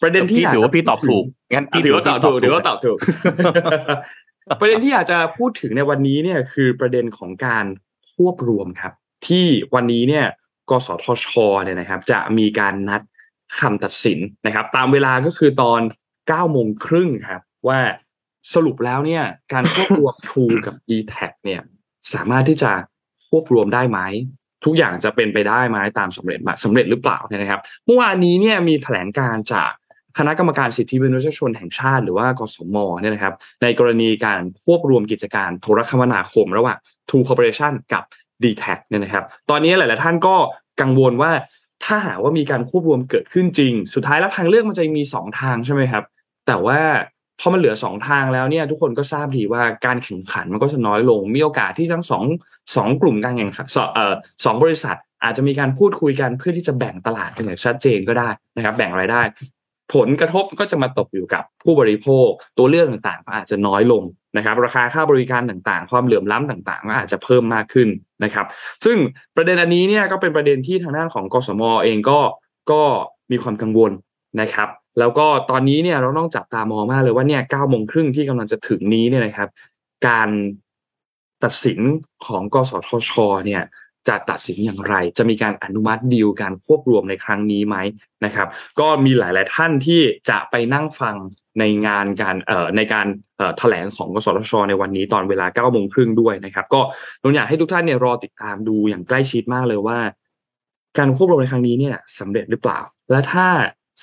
ประเด็นที่พี่ยกถือว่าจะพี่ตอบถูกงั้นอะพี่ถือว่าตอบถูกถือว่าถูกตอบถูก ประเด็นที่อยากจะพูดถึงในวันนี้เนี่ยคือประเด็นของการควบรวมครับ ที่วันนี้เนี่ยกสทชเนี่ยนะครับ จะมีการนัดคำตัดสินนะครับ ตามเวลาก็คือตอน9โมงครึ่งครับ ว่า สรุปแล้วเนี่ย การควบรวม True กับ e t a g เนี่ย สามารถที่จะควบรวมได้ไหมทุกอย่างจะเป็นไปได้ไหมตามสำเร็จมาสำเร็จหรือเปล่าเนี่ยนะครับเมื่อวานนี้เนี่ยมีแถลงการจากคณะกรรมการสิทธิมนุษยชนแห่งชาติ หรือว่ากสมเนี่ยนะครับ ในกรณีการควบรวมกิจการโทรคมนาคมระหว่าง True Corporation กับ d t แทเนี่ยนะครับ ตอนนี้หลาย ๆ ท่านก็กังวลว่าถ้าหากว่ามีการควบรวมเกิดขึ้นจริง สุดท้ายแล้วทางเลือกมันจะมีสองทางใช่ไหมครับ แต่ว่า พอมันเหลือสองทางแล้วเนี่ย ทุกคนก็ทราบดีว่าการแข่งขันมันก็จะน้อยลง มีโอกาสที่ทั้งสองสองกลุ่มการแข่งขันสองเอ่อสองบริษัท อาจจะมีการพูดคุยกันเพื่อที่จะแบ่งตลาดกันอย่างชัดเจนก็ได้นะครับ แบ่งรายได้ ผลกระทบก็จะมาตกอยู่กับผู้บริโภค ตัวเลือกต่างๆ ก็อาจจะน้อยลงนะครับ ราคาค่าบริการต่างๆ ความเหลื่อมล้ำต่างๆ ก็อาจจะเพิ่มมากขึ้นนะครับ ซึ่งประเด็นอันนี้เนี่ยก็เป็นประเด็นที่ทางด้านของกสมเองก็ก็มีความกังวลนะครับ แล้วก็ตอนนี้เนี่ยเราต้องจับตามองมากเลยว่าเนี่ยเก้าโมงครึ่งที่กำลังจะถึงนี้เนี่ยนะครับ การตัดสินของกสทช เนี่ยจะตัดสินอย่างไร จะมีการอนุมัติดีลการควบรวมในครั้งนี้ไหมนะครับ ก็มีหลาย ๆ ท่านที่จะไปนั่งฟังในงานการเอ่อในการเอ่อแถลงของกสทช ในวันนี้ตอนเวลา9โมงครึ่งด้วยนะครับ ก็นนอยากให้ทุกท่านเนี่ยรอติดตามดูอย่างใกล้ชิดมากเลยว่า การควบรวมในครั้งนี้เนี่ยสำเร็จหรือเปล่า และถ้า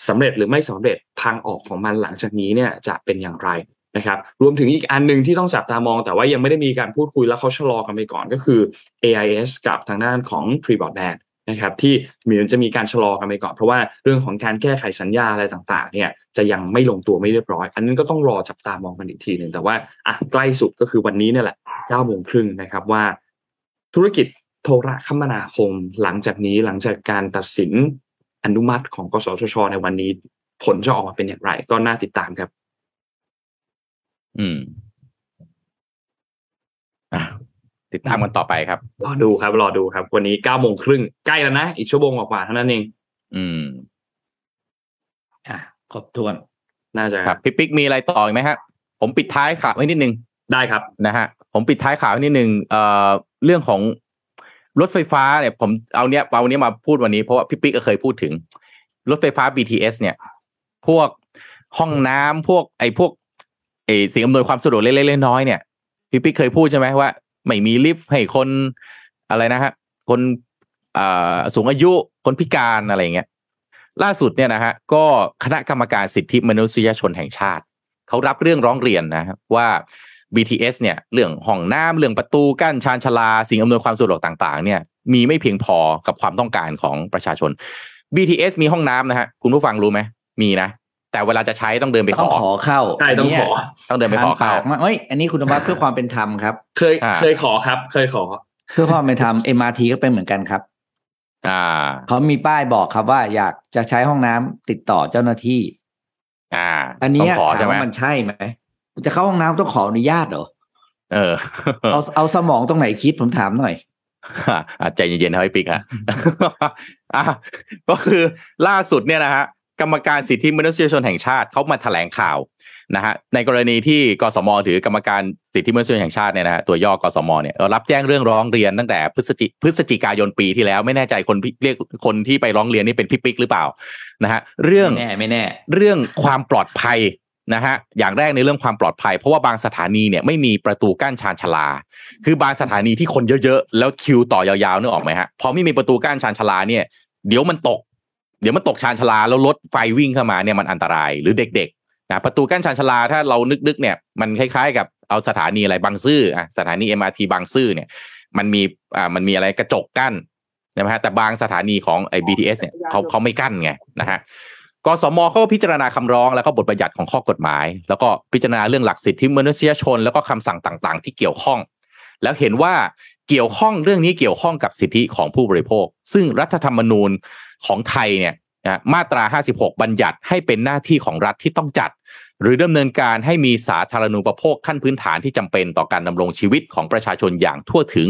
สำเร็จหรือไม่สำเร็จทางออกของมันหลังจากนี้เนี่ยจะเป็นอย่างไรนะครับ รวมถึงอีกอันหนึ่งที่ต้องจับตามองแต่ว่ายังไม่ได้มีการพูดคุยแล้วเขาชะลอกันไปก่อนก็คือ AIS กับทางด้านของ Tree Broadband นะครับที่มีจะมีการชะลอกันไปก่อน เพราะว่าเรื่องของการแก้ไขสัญญาอะไรต่างๆ เนี่ยจะยังไม่ลงตัวไม่เรียบร้อย อันนั้นก็ต้องรอจับตามองกันอีกทีหนึ่งแต่ว่าอะใกล้สุดก็คือวันนี้เนี่ยแหละ9โมงครึ่งนะครับว่า ธุรกิจโทรคมนาคมหลังจากนี้หลังจากการตัดสิน อนุมัติของกสทชในวันนี้ ผลจะออกมาเป็นอย่างไร ก็น่าติดตามครับ อืมอะติดตามกันต่อไปครับ รอดูครับ รอดูครับ วันนี้เก้าโมงครึ่งใกล้แล้วนะ อีกชั่วโมงกว่าๆเท่านั้นเอง อืม อะครบถ้วน น่าจะครับพี่ปิ๊กมีอะไรต่ออีกไหมฮะผมปิดท้ายข่าวไว้นิดนึง ได้ครับ นะฮะ ผมปิดท้ายข่าวไว้นิดนึงเอ่อเรื่องของ รถไฟฟ้าเนี่ยผมเอาเนี้ยเอาเนี้ยมาพูดวันนี้เพราะว่าพี่ปิ๊กก็เคยพูดถึง รถไฟฟ้า BTS เนี่ย พวกห้องน้ำพวกไอ้พวกไอ้สิ่งอำนวยความสะดวกเล็กๆน้อยๆเนี่ยพี่ปิ๊กเคยพูดใช่ไหมว่า ไม่มีลิฟต์ให้คนอะไรนะฮะคนสูงอายุคนพิการอะไรอย่างเงี้ยล่าสุดเนี่ยนะฮะก็คณะกรรมการสิทธิมนุษยชนแห่งชาติ เขารับเรื่องร้องเรียนนะครับว่า BTS เนี่ยเรื่องห้องน้ำเรื่องประตูกั้นชานชาลา สิ่งอำนวยความสะดวกต่างๆ เนี่ยมีไม่เพียงพอกับความต้องการของประชาชน BTS มีห้องน้ำนะฮะคุณผู้ฟังรู้ไหมมีนะ แต่เวลาจะใช้ต้องเดินไปขต้องอขอเข้าใช่ต้องขอต้องเดินไปขอเข้าทงปกมกเอ้ยอันนี้คุณธวัฒน์เพื่อความเป็นธรรมครับ เคยอ่าเคยขอครับ เคยขอ เพื่อความเป็นธรรม MRT ก็เป็นเหมือนกันครับ อ่าเขามีป้ายบอกครับว่าอยากจะใช้ห้องน้ำติดต่อเจ้าหน้าที่ อ่า อันเนี้ยต้งขอถามใช่ไหมว่ามันใช่ไหม จะเข้าห้องน้ำต้องขออนุญาตเหรอเออ เอาเอาสมองตรงไหนคิดผมถามหน่อยอะใจเย็นๆนะพี่ปิ๊กฮะอะก็คือล่าสุดเนี่ยนะฮะกรรมการสิทธิมนุษยชนแห่งชาติเขามาแถลงข่าวนะฮะในกรณีที่กสมหรือกรรมการสิทธิมนุษยชนแห่งชาติเนี่ยนะฮะตัวย่อกสมเนี่ยเอ่อรับแจ้งเรื่องร้องเรียนตั้งแต่พฤศจิพฤศจิกายนปีที่แล้วไม่แน่ใจคนเรียกคนที่ไปร้องเรียนนี่เป็นพี่ปิ๊กหรือเปล่านะฮะเรื่องไม่แน่ไม่แน่ เรื่องความปลอดภัย นะฮะอย่างแรกในเรื่องความปลอดภัย เพราะว่าบางสถานีเนี่ยไม่มีประตูกั้นชานชาลา คือบางสถานีที่คนเยอะๆแล้วคิวต่อยาวๆนึกออกไหมฮะพอไม่มีประตูกั้นชานชาลาเนี่ย เดี๋ยวมันตก เดี๋ยวมันตกชานชาลาแล้วรถไฟวิ่งเข้ามาเนี่ยมันอันตรายหรือเด็กๆนะประตูกั้นชานชาลาถ้าเรานึกๆเนี่ยมันคล้ายๆ กับเอาสถานีอะไรบางซื่ออะสถานี MRT บางซื่อเนี่ยมันมีอ่ามันมีอะไรกระจกกั้นนะฮะแต่บางสถานีของไอ้ BTS เนี่ยเขาเขาไม่กั้นไงนะฮะ กสมเขาก็พิจารณาคำร้องแล้วก็บทบัญญัติของข้อกฎหมาย แล้วก็พิจารณาเรื่องหลักสิทธิมนุษยชน แล้วก็คำสั่งต่างๆ ที่เกี่ยวข้อง แล้วเห็นว่าเกี่ยวข้องเรื่องนี้เกี่ยวข้องกับสิทธิของผู้บริโภค ซึ่งรัฐธรรมนูญของไทยเนี่ยนะมาตรา 56 บัญญัติให้เป็นหน้าที่ของรัฐที่ต้องจัด หรือดำเนินการให้มีสาธารณูปโภคขั้นพื้นฐานที่จำเป็นต่อการดำรงชีวิตของประชาชนอย่างทั่วถึง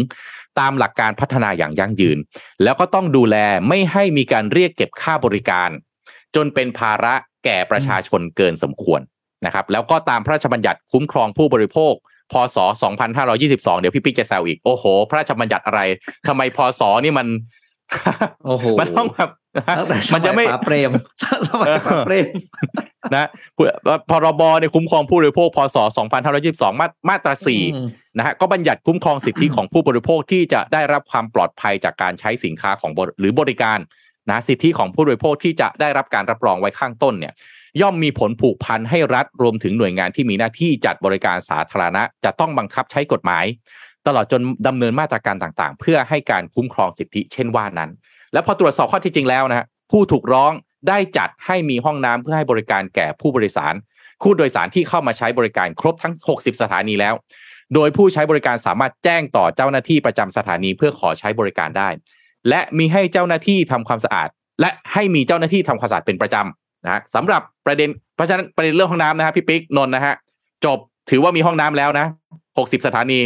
ตามหลักการพัฒนาอย่างยั่งยืน แล้วก็ต้องดูแลไม่ให้มีการเรียกเก็บค่าบริการ จนเป็นภาระแก่ประชาชนเกินสมควรนะครับ แล้วก็ตามพระราชบัญญัติคุ้มครองผู้บริโภคพศ 2522 เดี๋ยวพี่ปิ๊กจะแซวอีก โอ้โห พระราชบัญญัติอะไรทำไมพศนี่มัน โอ้โห มันต้องแบบตั้งแต่สมันจะไม่ยป๋าเปรมสมัยป๋าเปรมนะพรบเนี่ยคุ้มครองผู้บริโภค พศ 2522 มามาตรา4อืมนะฮะ ก็บัญญัติคุ้มครองสิทธิของผู้บริโภคที่จะได้รับความปลอดภัยจากการใช้สินค้าของบริหรือบริการ นะสิทธิของผู้บริโภคที่จะได้รับการรับรองไว้ข้างต้นเนี่ยย่อมมีผลผูกพันให้รัฐรวมถึงหน่วยงานที่มีหน้าที่จัดบริการสาธารณะ จะต้องบังคับใช้กฎหมาย ตลอดจนดำเนินมาตรการต่างๆ เพื่อให้การคุ้มครองสิทธิเช่นว่านั้น แล้วพอตรวจสอบข้อที่จริงแล้วนะฮะผู้ถูกร้องได้จัดให้มีห้องน้ำเพื่อให้บริการแก่ผู้บริสารผู้โดยสารที่เข้ามาใช้บริการครบทั้ง 60 สถานีแล้ว โดยผู้ใช้บริการสามารถแจ้งต่อเจ้าหน้าที่ประจำสถานีเพื่อขอใช้บริการได้ และมีให้เจ้าหน้าที่ทำความสะอาด และให้มีเจ้าหน้าที่ทำความสะอาดเป็นประจำนะสำหรับประเด็นเพราะฉะนั้นประเด็นเรื่องห้องน้ำนะฮะพี่ปิ๊กนนท์นะฮะจบถือว่ามีห้องน้ำแล้วนะ60สถานี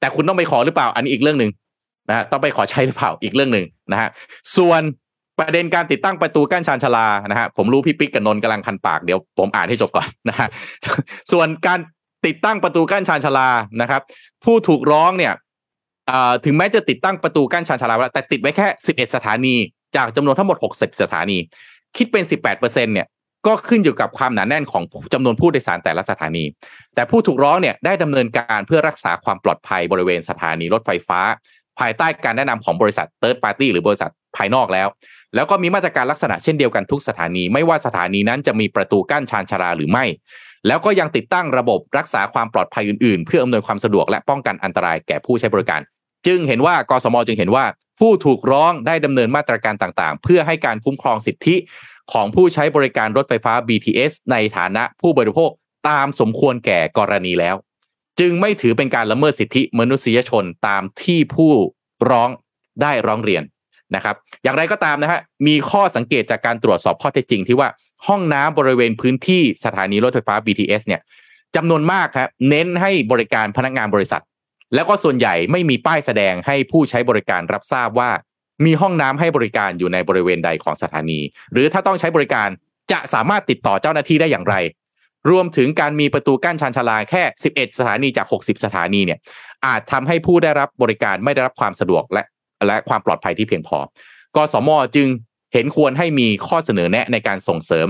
แต่คุณต้องไปขอหรือเปล่า อันนี้อีกเรื่องหนึ่งนะฮะต้องไปขอใช้หรือเปล่าอีกเรื่องหนึ่งนะฮะส่วนประเด็นการติดตั้งประตูกั้นชานชาลานะฮะผมรู้พี่ปิ๊กกับนนท์กำลังคันปากเดี๋ยวผมอ่านให้จบก่อนนะฮะส่วนการติดตั้งประตูกั้นชานชาลานะครับ ผู้ถูกร้องเนี่ย ถึงแม้จะติดตั้งประตูกั้นชานชาลาแล้วแต่ติดไว้แค่ 11 สถานี จากจำนวนทั้งหมด 60 สถานี คิดเป็น 18%เซ็นเนี่ยก็ขึ้นอยู่กับความหนาแน่นของจำนวนผู้โดยสารแต่ละสถานี แต่ผู้ถูกร้องเนี่ยได้ดำเนินการเพื่อรักษาความปลอดภัยบริเวณสถานีรถไฟฟ้า ภายใต้การแนะนำของบริษัท Third Party หรือบริษัทภายนอกแล้ว แล้วก็มีมาตรการลักษณะเช่นเดียวกันทุกสถานี ไม่ว่าสถานีนั้นจะมีประตูกั้นชานชาลาหรือไม่ แล้วก็ยังติดตั้งระบบรักษาความปลอดภัยอื่นๆ เพื่ออำนวยความสะดวกและป้องกันอันตรายแก่ผู้ใช้บริการ จึงเห็นว่ากสมจึงเห็นว่า ผู้ถูกร้องได้ดำเนินมาตรการต่างๆ เพื่อให้การคุ้มครองสิทธิของผู้ใช้บริการรถไฟฟ้า BTS ในฐานะผู้บริโภคตามสมควรแก่กรณีแล้ว จึงไม่ถือเป็นการละเมิดสิทธิมนุษยชนตามที่ผู้ร้องได้ร้องเรียนนะครับ อย่างไรก็ตามนะฮะมีข้อสังเกตจากการตรวจสอบข้อเท็จจริงที่ว่าห้องน้ำบริเวณพื้นที่สถานีรถไฟฟ้า BTS เนี่ยจำนวนมากครับเน้นให้บริการพนักงานบริษัท แล้วก็ส่วนใหญ่ไม่มีป้ายแสดงให้ผู้ใช้บริการรับทราบว่า มีห้องน้ำให้บริการอยู่ในบริเวณใดของสถานี หรือถ้าต้องใช้บริการจะสามารถติดต่อเจ้าหน้าที่ได้อย่างไร รวมถึงการมีประตูกั้นชานชาลาแค่ 11 สถานีจาก 60 สถานีเนี่ย อาจทำให้ผู้ได้รับบริการไม่ได้รับความสะดวกและและความปลอดภัยที่เพียงพอกสมจึงเห็นควรให้มีข้อเสนอแนะในการส่งเสริม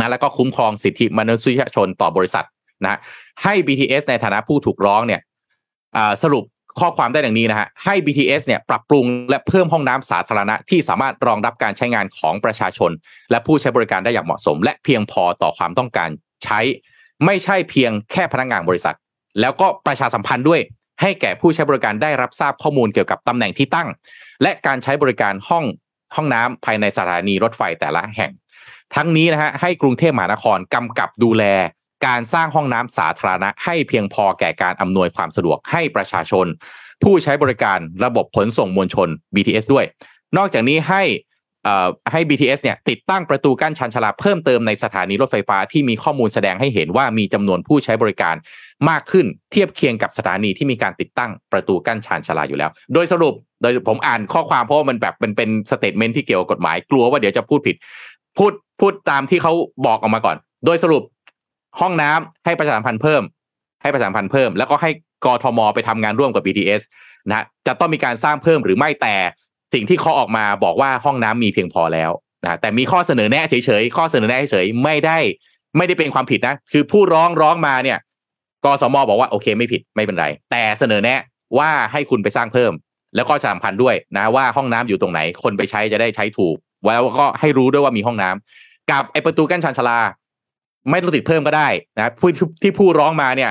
นะแล้วก็คุ้มครองสิทธิมนุษยชนต่อบริษัทนะให้ BTS ในฐานะผู้ถูกร้องเนี่ย สรุปข้อความได้ดังนี้นะฮะให้ BTS เนี่ยปรับปรุงและเพิ่มห้องน้ำสาธารณะที่สามารถรองรับการใช้งานของประชาชน และผู้ใช้บริการได้อย่างเหมาะสม และเพียงพอต่อความต้องการใช้ ไม่ใช่เพียงแค่พนักงานบริษัท แล้วก็ประชาสัมพันธ์ด้วย ให้แก่ผู้ใช้บริการได้รับทราบข้อมูลเกี่ยวกับตำแหน่งที่ตั้ง และการใช้บริการห้องห้องน้ำภายในสถานีรถไฟแต่ละแห่ง ทั้งนี้นะฮะให้กรุงเทพมหานครกำกับดูแล การสร้างห้องน้ำสาธารณะให้เพียงพอแก่การอำนวยความสะดวกให้ประชาชน ผู้ใช้บริการระบบขนส่งมวลชน BTS ด้วย นอกจากนี้ให้ให้ BTS เนี่ยติดตั้งประตูกั้นชันชลาเพิ่มเติมในสถานีรถไฟฟ้าที่มีข้อมูลแสดงให้เห็นว่ามีจำนวนผู้ใช้บริการมากขึ้นเทียบเคียงกับสถานีที่มีการติดตั้งประตูกั้นชานชาลาอยู่แล้ว โดยสรุปโดยผมอ่านข้อความเพราะว่ามันแบบมันเป็น statement ที่เกี่ยวกับกฎหมายกลัวว่าเดี๋ยวจะพูดผิด พูดพูดตามที่เขาบอกออกมาก่อน โดยสรุป ห้องน้ำให้ประชาสัมพันธ์เพิ่ม ให้ประชาสัมพันธ์เพิ่ม แล้วก็ให้กทมไปทำงานร่วมกับ BTS นะจะต้องมีการสร้างเพิ่มหรือไม่แต่สิ่งที่เขาออกมาบอกว่าห้องน้ำมีเพียงพอแล้วนะแต่มีข้อเสนอแนะเฉยๆข้อเสนอแนะเฉยๆไม่ได้ ไม่ได้เป็นความผิดนะ คือผู้ร้องร้องมาเนี่ยกสมบอกว่าโอเคไม่ผิดไม่เป็นไร แต่เสนอแนะว่าให้คุณไปสร้างเพิ่ม แล้วก็สัมพันธ์ด้วยนะว่าห้องน้ำอยู่ตรงไหน คนไปใช้จะได้ใช้ถูก แล้วก็ให้รู้ด้วยว่ามีห้องน้ำกับไอประตูกั้นชานชลา ไม่ต้องติดเพิ่มก็ได้นะผู้ที่ผู้ร้องมาเนี่ย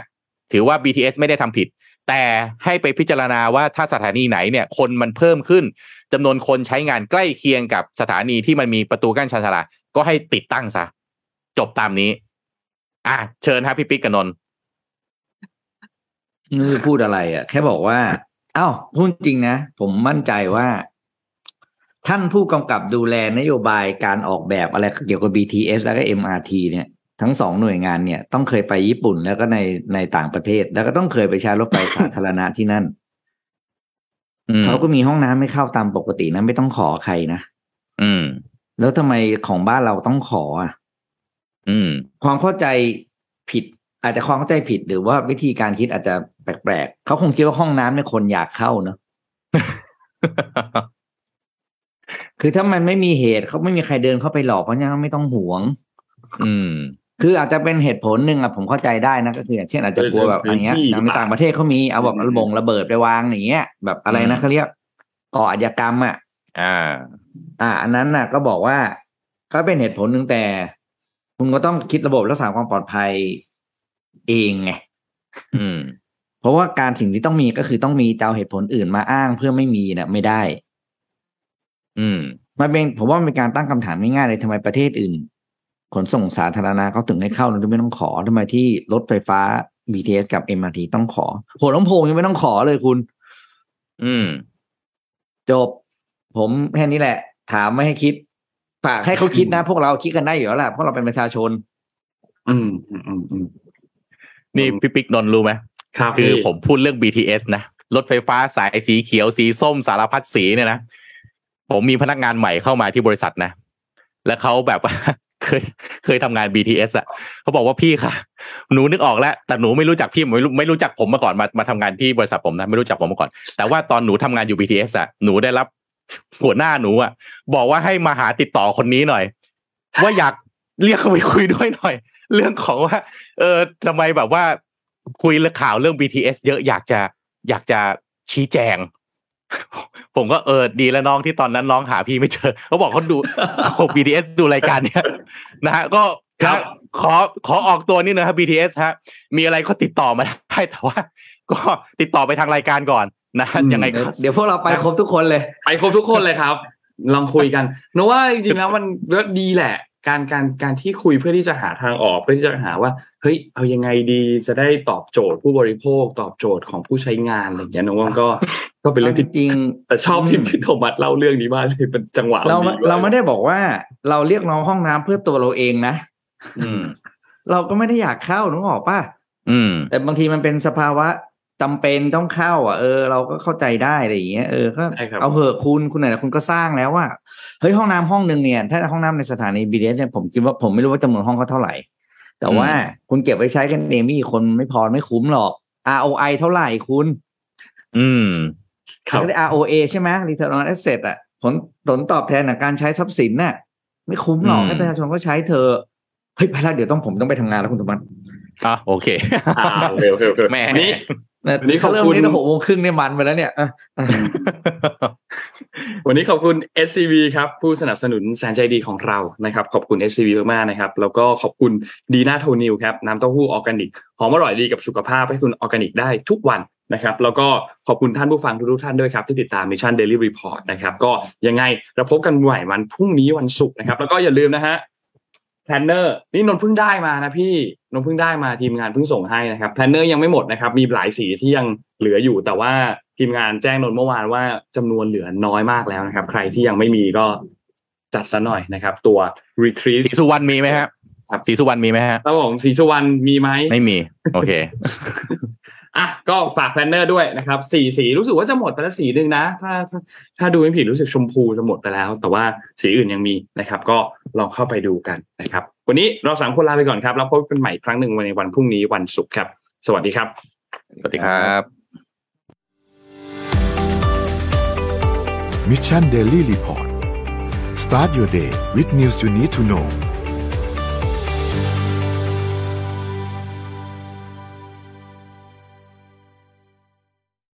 ถือว่า BTS ไม่ได้ทำผิด แต่ให้ไปพิจารณาว่าถ้าสถานีไหนเนี่ย คนมันเพิ่มขึ้นจำนวนคนใช้งานใกล้เคียงกับสถานีที่มันมีประตูกั้นชานชาลาก็ให้ติดตั้งซะจบตามนี้ อะเชิญครับพี่ปิ๊กกับนนท์นี่พูดอะไรอะ แค่บอกว่าอ้าวพูดจริงนะผมมั่นใจว่า ท่านผู้กำกับดูแลนโยบายการออกแบบอะไรเกี่ยวกับ BTS แล้วก็ MRT เนี่ย ทั้งสองหน่วยงานเนี่ย ต้องเคยไปญี่ปุ่นแล้วก็ในในต่างประเทศ แล้วก็ต้องเคยไปใช้รถไฟสาธารณะที่นั่นเขาก็มีห้องน้ำไม่เข้าตามปกตินะไม่ต้องขอใครนะอืม แล้วทำไมของบ้านเราต้องขออะ อืม ความเข้าใจผิด อาจจะความเข้าใจผิดหรือว่าวิธีการคิดอาจจะแปลกๆเขาคงคิดว่าห้องน้ำเนี่ยคนอยากเข้าเนาะคือถ้ามันไม่มีเหตุเขาไม่มีใครเดินเข้าไปหลอกเพราะงั้นไม่ต้องห่วง อืม คืออาจจะเป็นเหตุผลหนึ่งอะผมเข้าใจได้นะก็คืออย่างเช่นอาจจะกลัวแบบอย่างเงี้ยในต่างประเทศเขามีเอาแบบระบงระเบิดไปวางอย่างเงี้ยแบบอะไรนะเขาเรียกก่ออาชญากรรมอะอ่า อ่า อันนั้นน่ะ ก็บอกว่าก็เป็นเหตุผลหนึ่งแต่ คุณก็ต้องคิดระบบรักษาความปลอดภัยเองไงอืม เพราะว่าการสิ่งที่ต้องมีก็คือต้องมีเจ้าเหตุผลอื่นมาอ้างเพื่อไม่มีเนี่ยไม่ได้ อืมมันเป็นผมว่ามันเป็นการตั้งคำถามง่ายๆเลยทำไมประเทศอื่น ขนส่งสาธารณะเขาถึงให้เข้าโดยไม่ต้องขอทำไมที่รถไฟฟ้า BTS กับ MRT ต้องขอหัวลำโพงยังไม่ต้องขอเลยคุณ อืม จบ ผมแค่นี้แหละ ถามไม่ให้คิด ฝากให้เขาคิดนะ พวกเราคิดกันได้อยู่แล้วแหละเพราะเราเป็นประชาชน อืมอืมอืมนี่พี่ปิ๊กนนรู้ไหมครับคือผมพูดเรื่อง BTS นะ รถไฟฟ้าสายสีเขียวสีส้มสารพัดสีเนี่ยนะ ผมมีพนักงานใหม่เข้ามาที่บริษัทนะ แล้วเขาแบบว่า เคยเคยทำงาน BTS อะเขาบอกว่าพี่ค่ะ หนูนึกออกแล้ว แต่หนูไม่รู้จักพี่ไม่รู้ไม่รู้จักผมมาก่อนมามาทำงานที่บริษัทผมนะไม่รู้จักผมมาก่อน แต่ว่าตอนหนูทำงานอยู่ BTS อะหนูได้รับหัวหน้าหนูอะ บอกว่าให้มาหาติดต่อคนนี้หน่อย ว่าอยากเรียกเขาไปคุยด้วยหน่อย เรื่องของว่า เออทำไมแบบว่าคุยเรื่องข่าวเรื่อง BTS เยอะอยากจะอยากจะชี้แจง ผมก็เออดีแล้วน้องที่ตอนนั้นน้องหาพี่ไม่เจอเขาบอกเขาดูเขา BTS ดูรายการเนี้ยนะฮะก็ขอขอออกตัวนี่นะครับ BTS ฮะ มีอะไรก็ติดต่อมาได้แต่ว่า ก็ติดต่อไปทางรายการก่อนนะยังไงเดี๋ยวพวกเราไปครบทุกคนเลย ไปครบทุกคนเลยครับลองคุยกันนึกว่าจริงๆแล้วมันดีแหละ การการการที่คุยเพื่อที่จะหาทางออกเพื่อที่จะหาว่าเฮ้ยเอายังไงดีจะได้ตอบโจทย์ผู้บริโภค ตอบโจทย์ของผู้ใช้งานอะไรอย่างเงี้ยน้องว่าก็ก็เป็นเรื่องที่จริง แต่ชอบที่พี่โทมัสเล่าเรื่องนี้มากเลยเป็นจังหวะเราเราไม่ได้บอกว่า เราเรียกน้องห้องน้ำเพื่อตัวเราเองนะอืม เราก็ไม่ได้อยากเข้านึกออกป่ะอืม แต่บางทีมันเป็นสภาวะจำเป็นต้องเข้า อะ เออ เราก็เข้าใจได้อะไรอย่างเงี้ยเออก็เอาเหอะคุณคุณไหนคุณก็สร้างแล้วว่า เฮ้ยห้องน้ำห้องหนึ่งเนี่ย ถ้าห้องน้ำในสถานีบีเเนี่ยผมคิดว่าผมไม่รู้ว่าจำนวนห้องเขาเท่าไหร่ แต่ว่าคุณเก็บไว้ใช้กันเองมีคนไม่พอไม่คุ้มหรอก ROI เท่าไหร่คุณ อืมครับ ROA ใช่ไหม Return on Asset อะผลผลตอบแทนจากการใช้ทรัพย์สินน่ะ ไม่คุ้มหรอกให้ประชาชนก็ใช้เธอเฮ้ยไปแล้วเดี๋ยวต้องผมต้องไปทำงานแล้วคุณตุมันอะโอเคอ่าโอเคโอเคโอเคแม่นี้วันนี้เขาเริ่มนี่ตั้งหกโมงครึ่งเนี่ยมันไปแล้วเนี่ย วันนี้ขอบคุณ S C B ครับผู้สนับสนุนแสนใจดีของเรานะครับ ขอบคุณ S C B มากๆนะครับ แล้วก็ขอบคุณดีน่าโทนิวครับน้ำเต้าหู้ออร์แกนิกหอมอร่อยดีกับสุขภาพให้คุณออร์แกนิกได้ทุกวันนะครับ แล้วก็ขอบคุณท่านผู้ฟังทุกท่านด้วยครับ ที่ติดตาม Mission Daily Report นะครับ ก็ยังไงเราพบกันใหม่วันพรุ่งนี้วันศุกร์นะครับ แล้วก็อย่าลืมนะฮะ planner นี่นนท์เพิ่งได้มานะพี่นนท์เพิ่งได้มาทีมงานเพิ่งส่งให้นะครับ planner ยังไม่หมดนะครับ มีหลายสีที่ยังเหลืออยู่ แต่ว่าทีมงานแจ้งนนท์เมื่อวานว่าจำนวนเหลือน้อยมากแล้วนะครับ ใครที่ยังไม่มีก็จัดซะหน่อยนะครับ ตัว retreat สีสุวรรณมีไหมครับครับสีสุวรรณมีไหมฮะครับผมสีสุวรรณมีไหมไม่มี โอเค อะก็ฝาก planner ด้วยนะครับสีสีรู้สึกว่าจะหมดไปแล้วสีหนึ่งนะถ้าถ้าถ้าดูไม่ผิดรู้สึกชมพูจะหมดไปแล้ว แต่ว่าสีอื่นยังมีนะครับ ก็ลองเข้าไปดูกันนะครับ วันนี้เราสามคนลาไปก่อนครับ แล้วพบกันใหม่อีกครั้งหนึ่งในวันพรุ่งนี้วันศุกร์ครับ สวัสดีครับ สวัสดีครับมิชชันเดลี่รีพอร์ต start your day with news you need to know